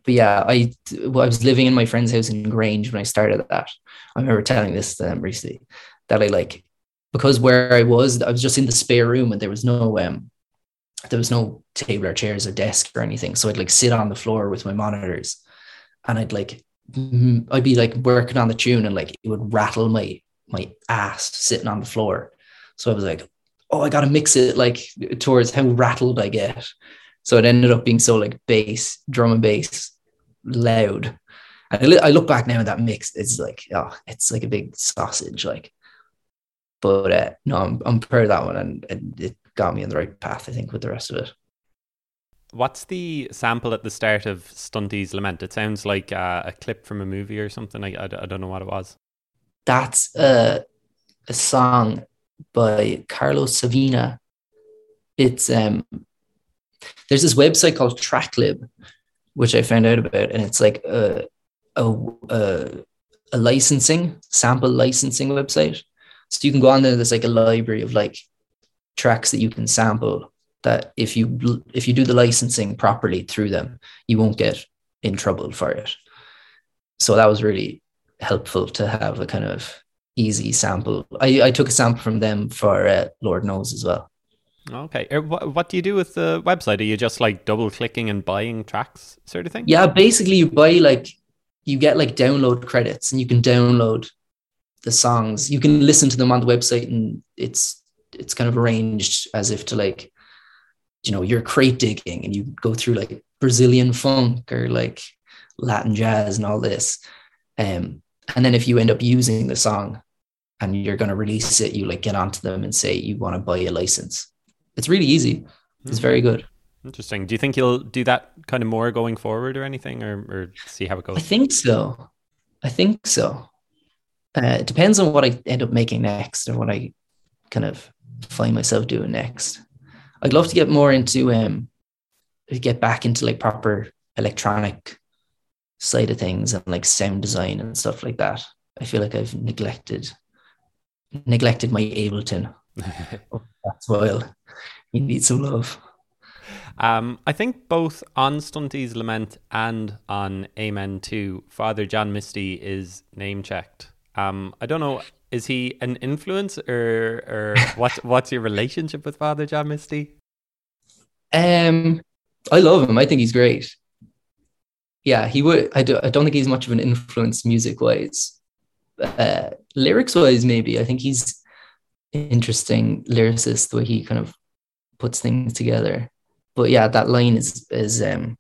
But yeah, I well, I was living in my friend's house in Grange when I started that. I remember telling this to them recently that I like because where I was, I was just in the spare room and there was no um there was no table or chairs or desk or anything. So I'd like sit on the floor with my monitors and I'd like I'd be like working on the tune and like it would rattle my my ass sitting on the floor. So I was like, oh, I gotta mix it like towards how rattled I get. So it ended up being so like bass, drum and bass, loud. And I look back now at that mix, it's like, oh, it's like a big sausage, like. But uh, no, I'm I'm proud of that one, and, and it got me on the right path, I think, with the rest of it. What's the sample at the start of Stunty's Lament? It sounds like uh, a clip from a movie or something. I, I, I don't know what it was. That's a, a song by Carlos Savina. It's um, there's this website called Tracklib, which I found out about, and it's like a a, a, a licensing sample licensing website. So you can go on there. There's like a library of like tracks that you can sample that if you if you do the licensing properly through them you won't get in trouble for it. So that was really helpful to have a kind of easy sample. I, I took a sample from them for uh, lord knows as well. Okay. Uh, what, what do you do with the website? Are you just like double clicking and buying tracks sort of thing? Yeah basically you buy like you get like download credits and you can download the songs. You can listen to them on the website and it's it's kind of arranged as if to like you know you're crate digging and you go through like brazilian funk or like latin jazz and all this. Um, and then if you end up using the song and you're going to release it you like get onto them and say you want to buy a license. It's really easy. It's very good. Interesting. Do you think you'll do that kind of more going forward or anything or, or see how it goes? I think so. I think so. Uh, it depends on what i end up making next or what i kind of find myself doing next. I'd love to get more into um get back into like proper electronic side of things and like sound design and stuff like that. I feel like I've neglected neglected my Ableton Oh, that's well. He need some love. Um, I think both on Stunty's Lament and on Amen 2, Father John Misty is name checked. Um, I don't know, is he an influence or, or what's, what's your relationship with Father John Misty? Um, I love him. I think he's great. Yeah, he would. I, do, I don't think he's much of an influence music wise. Uh, lyrics wise, maybe. I think he's interesting lyricist the way he kind of puts things together. But yeah, that line is is um,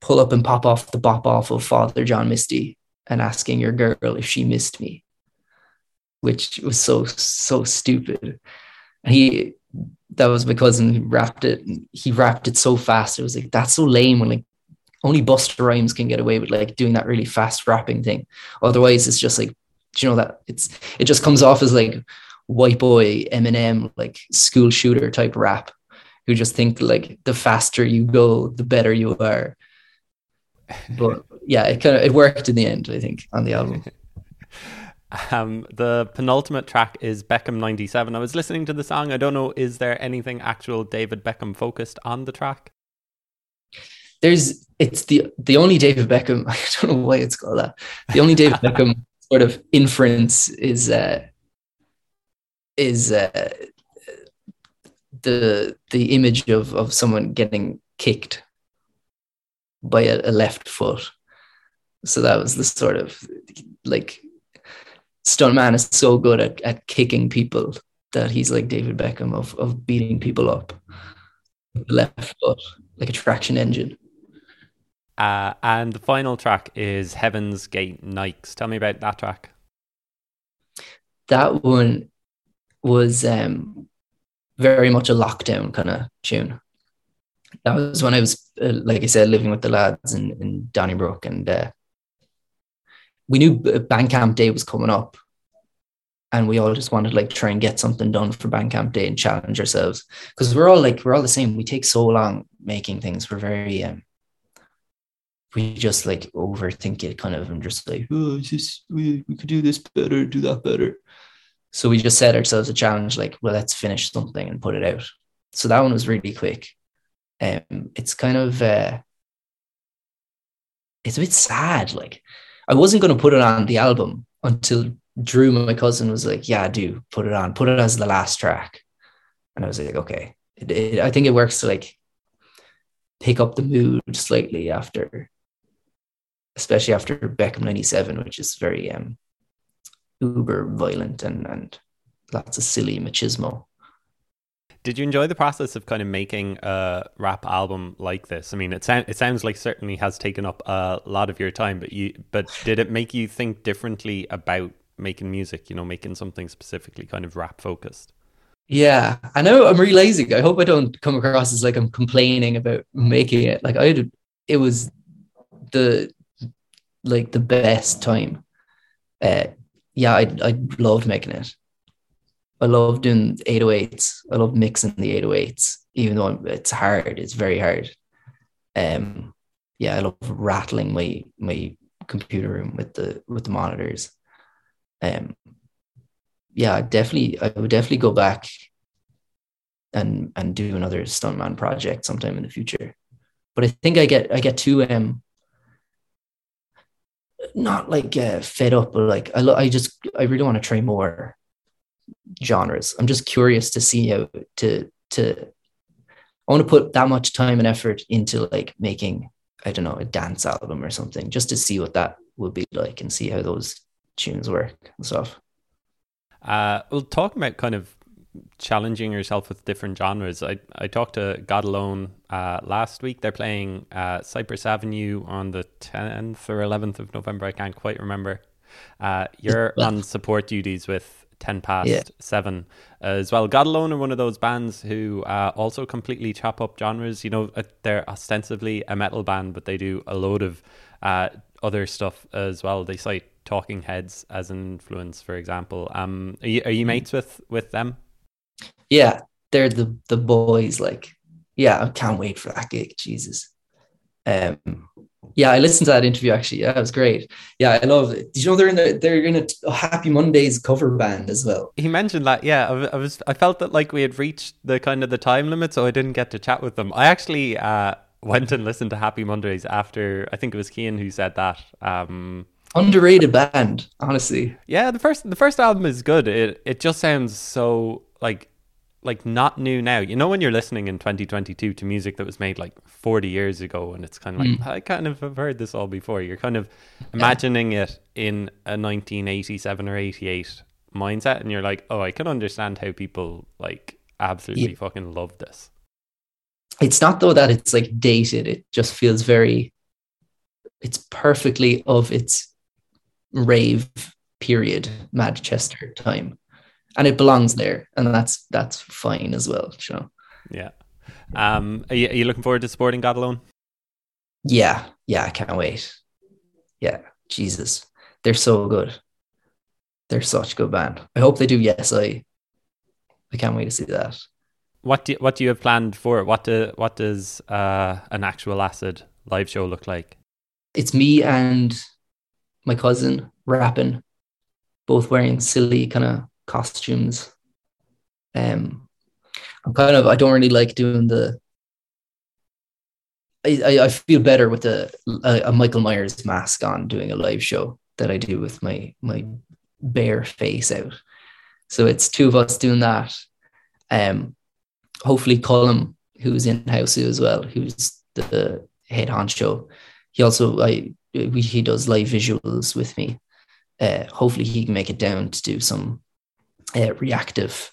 pull up and pop off the bop off of Father John Misty and asking your girl if she missed me, which was so so stupid. And he that was my cousin who rapped it. He rapped it so fast. It was like that's so lame when like only Busta Rhymes can get away with like doing that really fast rapping thing. Otherwise, it's just like do you know that it's it just comes off as like white boy Eminem like school shooter type rap who just think like the faster you go, the better you are. But yeah, it kind of it worked in the end, I think, on the album. Um, the penultimate track is Beckham 97. I was listening to the song. I don't know, is there anything actual David Beckham focused on the track? There's it's the the only David Beckham, I don't know why it's called that. The only David Beckham sort of inference is uh is uh the the image of of someone getting kicked by a, a left foot. So that was the sort of like Stuntt Mane is so good at, at kicking people that he's like David Beckham of of beating people up. Left foot, like a traction engine. Uh, and the final track is Heaven's Gate Nikes. Tell me about that track. That one was um very much a lockdown kind of tune. That was when I was, uh, like I said, living with the lads in, in Donnybrook, and uh, we knew Bandcamp Day was coming up, and we all just wanted to like try and get something done for Bandcamp Day and challenge ourselves because we're all like we're all the same. We take so long making things. We're very um, we just like overthink it, kind of, and just like oh, just we we could do this better, do that better. So we just set ourselves a challenge, like, well, let's finish something and put it out. So that one was really quick. Um, it's kind of uh, it's a bit sad. Like, I wasn't going to put it on the album until Drew, my cousin, was like, "Yeah, do put it on. Put it as the last track." And I was like, "Okay." It, it, I think it works to like pick up the mood slightly after, especially after Beckham '97, which is very um uber violent and and lots of silly machismo. Did you enjoy the process of kind of making a rap album like this? I mean, it sounds it sounds like certainly has taken up a lot of your time, but you but did it make you think differently about making music? You know, making something specifically kind of rap focused. Yeah, I know I'm really lazy. I hope I don't come across as like I'm complaining about making it. Like I, it was the like the best time. Uh, yeah, I I loved making it. I love doing 808s. I love mixing the 808s, even though it's hard. It's very hard. Um, yeah, I love rattling my my computer room with the with the monitors. Um, yeah, definitely, I would definitely go back and and do another Stuntt Mane project sometime in the future. But I think I get I get too um not like uh, fed up, but like I lo- I just I really want to try more genres. I'm just curious to see how to to I want to put that much time and effort into like making I don't know a dance album or something just to see what that would be like and see how those tunes work and stuff. Uh, well, talking about kind of challenging yourself with different genres, I I talked to God Alone uh, last week. They're playing uh, Cyprus Avenue on the tenth or eleventh of November. I can't quite remember. Uh, you're on support duties with ten past Yeah. seven as well. God Alone are one of those bands who uh, also completely chop up genres. You know, uh, they're ostensibly a metal band, but they do a load of uh, other stuff as well. They cite Talking Heads as an influence, for example. Um, are you, are you mates with with them? Yeah, they're the the boys. Like, yeah, I can't wait for that gig. Jesus, um, Yeah, I listened to that interview actually. Yeah, it was great. Yeah, I love it. Did you know they're in a they're in a, Happy Mondays cover band as well? He mentioned that. Yeah, I was. I felt that like we had reached the kind of the time limit, so I didn't get to chat with them. I actually uh, went and listened to Happy Mondays after. I think it was Kian who said that. Um, Underrated band, honestly. yeah, the first the first album is good. It it just sounds so like like not new now. You know when you're listening in 2022 to music that was made like 40 years ago and it's kind of like mm. I kind of have heard this all before. You're kind of imagining it in a 1987 or 88 mindset and you're like, "Oh, I can understand how people like absolutely Yeah. fucking love this." It's not though that it's like dated. It just feels very. It's perfectly of its rave period, Manchester time, and it belongs there, and that's that's fine as well. You know. Yeah. Um are you, are you looking forward to supporting God Alone? Yeah, yeah, I can't wait. Yeah, Jesus, they're so good. They're such a good band. I hope they do. Yes, I. I can't wait to see that. What do you, what do you have planned for it? What do, what does uh, an ActualAcid live show look like? It's me and my cousin rapping, both wearing silly kind of costumes. Um, I'm kind of I don't really like doing the. I, I, feel better with a, a Michael Myers mask on doing a live show that I do with my my bare face out. So it's two of us doing that. Um, hopefully Colm, who's in Hausu as well, who's the head honcho. He also I he does live visuals with me. Uh, hopefully he can make it down to do some uh, reactive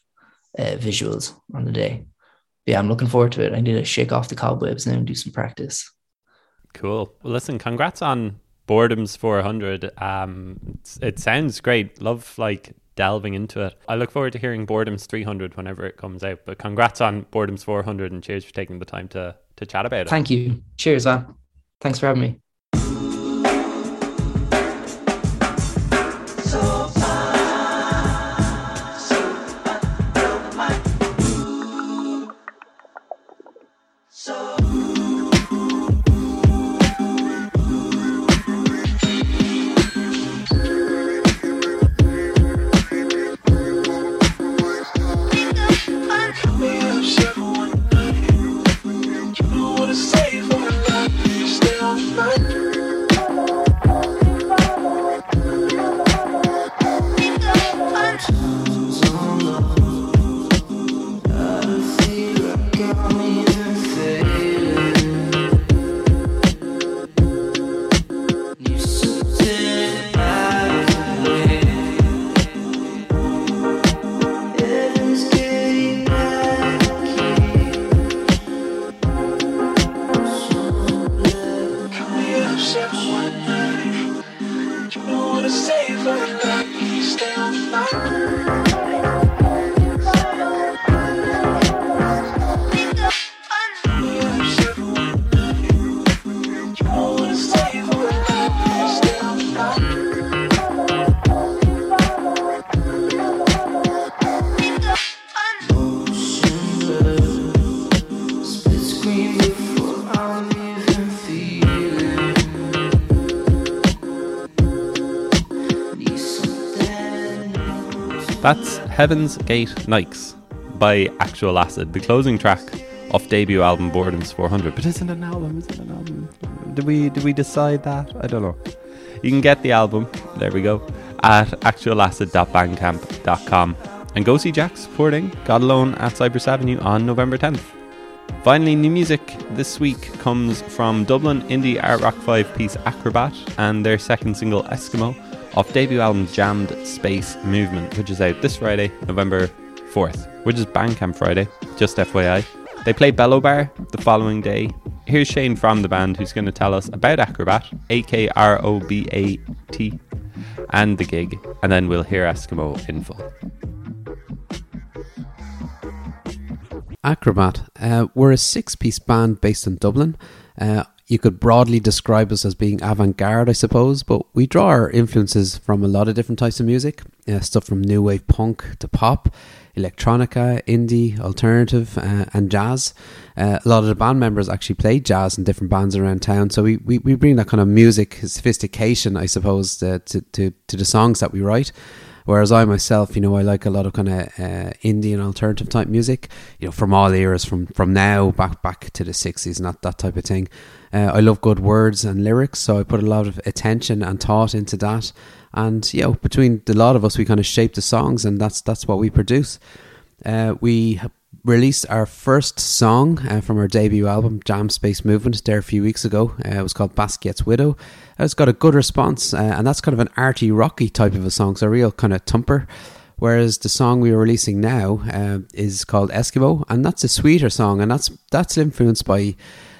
uh, visuals on the day. Yeah, I'm looking forward to it. I need to shake off the cobwebs now and do some practice. Cool. Well, listen, congrats on Boredoms 400. Um, it's, it sounds great. Love like delving into it. I look forward to hearing Boredoms 300 whenever it comes out. But congrats on Boredoms 400 and cheers for taking the time to to chat about it. Thank you. Cheers, man. Thanks for having me. Heaven's Gate Nikes by ActualAcid, the closing track off debut album Boredoms 400. But isn't an album? Is it an album? Did we did we decide that? I don't know. You can get the album, there we go, at actualacid.bandcamp.com and go see Jack supporting God Alone at Cyprus Avenue on November 10th. Finally, new music this week comes from Dublin indie art rock five piece Akrobat and their second single Eskimo off debut album Jammed Space Movement, which is out this Friday, November 4th, which is Bandcamp Friday, just FYI. They play Bello Bar the following day. Here's Shane from the band who's going to tell us about Akrobat, A K R O B A T, and the gig, and then we'll hear Eskimo in full. Akrobat. Uh, we're a six piece band based in Dublin. Uh, you could broadly describe us as being avant-garde, I suppose, but we draw our influences from a lot of different types of music, uh, stuff from new wave punk to pop, electronica, indie, alternative, uh, and jazz. Uh, a lot of the band members actually play jazz in different bands around town, so we, we, we bring that kind of music sophistication, I suppose, uh, to, to, to the songs that we write. Whereas I myself, you know, I like a lot of kind of uh, indie and alternative type music, you know, from all eras, from from now back back to the sixties and that that type of thing. Uh, I love good words and lyrics, so I put a lot of attention and thought into that. And you know, between the lot of us, we kind of shape the songs, and that's that's what we produce. Uh, we released our first song uh, from our debut album, Jam Space Movement, there a few weeks ago. Uh, it was called Basquiat's Widow. It's got a good response, uh, and that's kind of an arty, rocky type of a song, so a real kind of thumper. Whereas the song we are releasing now uh, is called Eskimo, and that's a sweeter song, and that's that's influenced by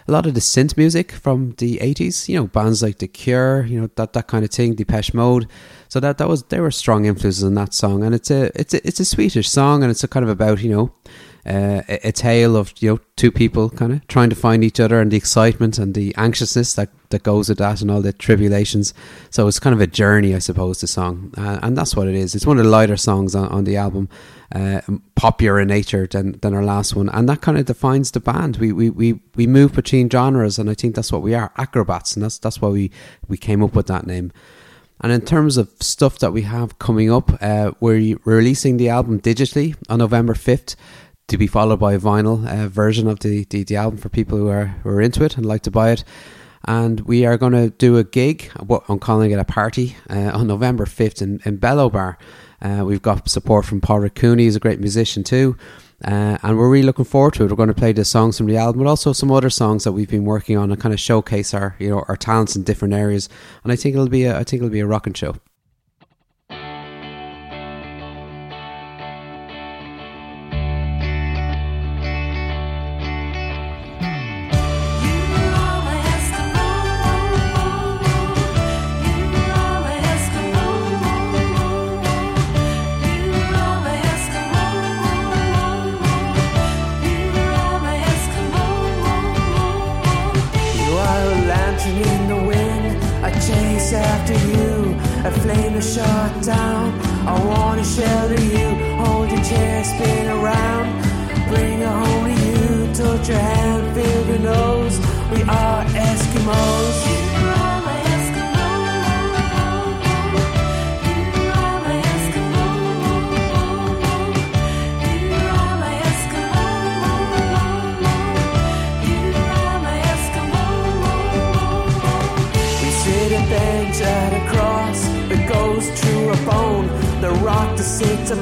a lot of the synth music from the 80s, you know, bands like The Cure, you know, that, that kind of thing, Depeche Mode. So that, that was, there were strong influences in that song. And it's a, it's a, it's a sweetish song and it's a kind of about, you know, uh, a, a tale of, you know, two people kind of trying to find each other and the excitement and the anxiousness that, that goes with that and all the tribulations. So it's kind of a journey, I suppose, the song. Uh, and that's what it is. It's one of the lighter songs on, on the album uh, poppier in nature than, than our last one, and that kind of defines the band. We, we we we move between genres, and I think that's what we are, acrobats, and that's that's why we we came up with that name. And in terms of stuff that we have coming up, uh, we're releasing the album digitally on November fifth, to be followed by a vinyl uh, version of the, the the album for people who are who are into it and like to buy it and we are going to do a gig. What I'm calling it a party uh, on November 5th in, in Bello Bar. Uh, we've got support from Paul Cooney, he's a great musician too. Uh, and we're really looking forward to it. We're going to play the songs from the album, but also some other songs that we've been working on and kind of showcase our, you know, our talents in different areas. And I think it'll be, a, I think it'll be a rocking show.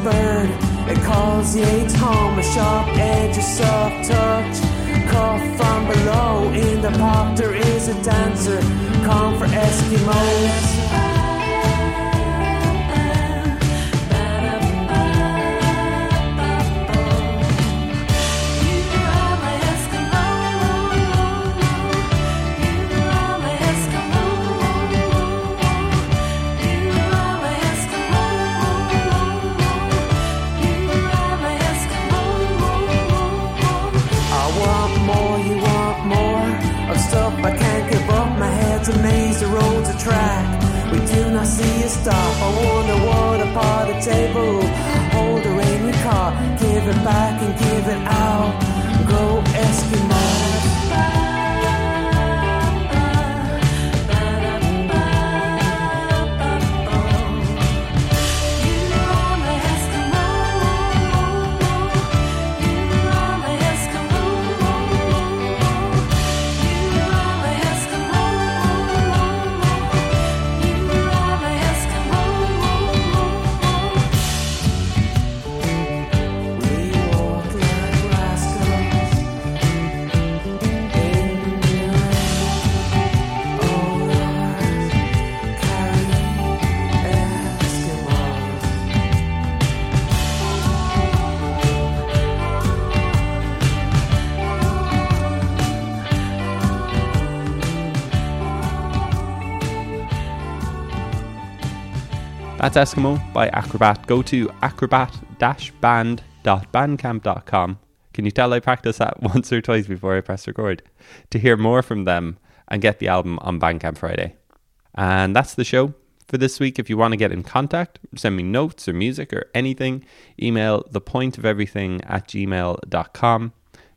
Bird. It calls the eight home. A sharp edge, a soft touch. Cough from below. In the pop there is a dancer. Come for Eskimos. Stop. I what a part of table. Hold a rainy car, give it back and give it out. That's Eskimo by Akrobat. Go to akrobat-band.bandcamp.com. Can you tell I practiced that once or twice before I press record? To hear more from them and get the album on Bandcamp Friday. And that's the show for this week. If you want to get in contact, send me notes or music or anything, email thepointofeverything at gmail.com.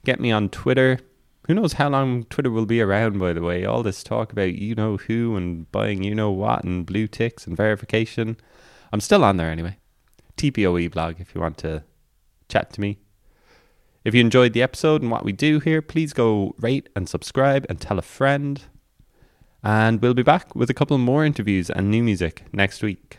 Get me on Twitter. Who knows how long Twitter will be around, by the way? All this talk about you know who and buying you know what and blue ticks and verification. I'm still on there anyway. TPOE blog if you want to chat to me. If you enjoyed the episode and what we do here, please go rate and subscribe and tell a friend. And we'll be back with a couple more interviews and new music next week.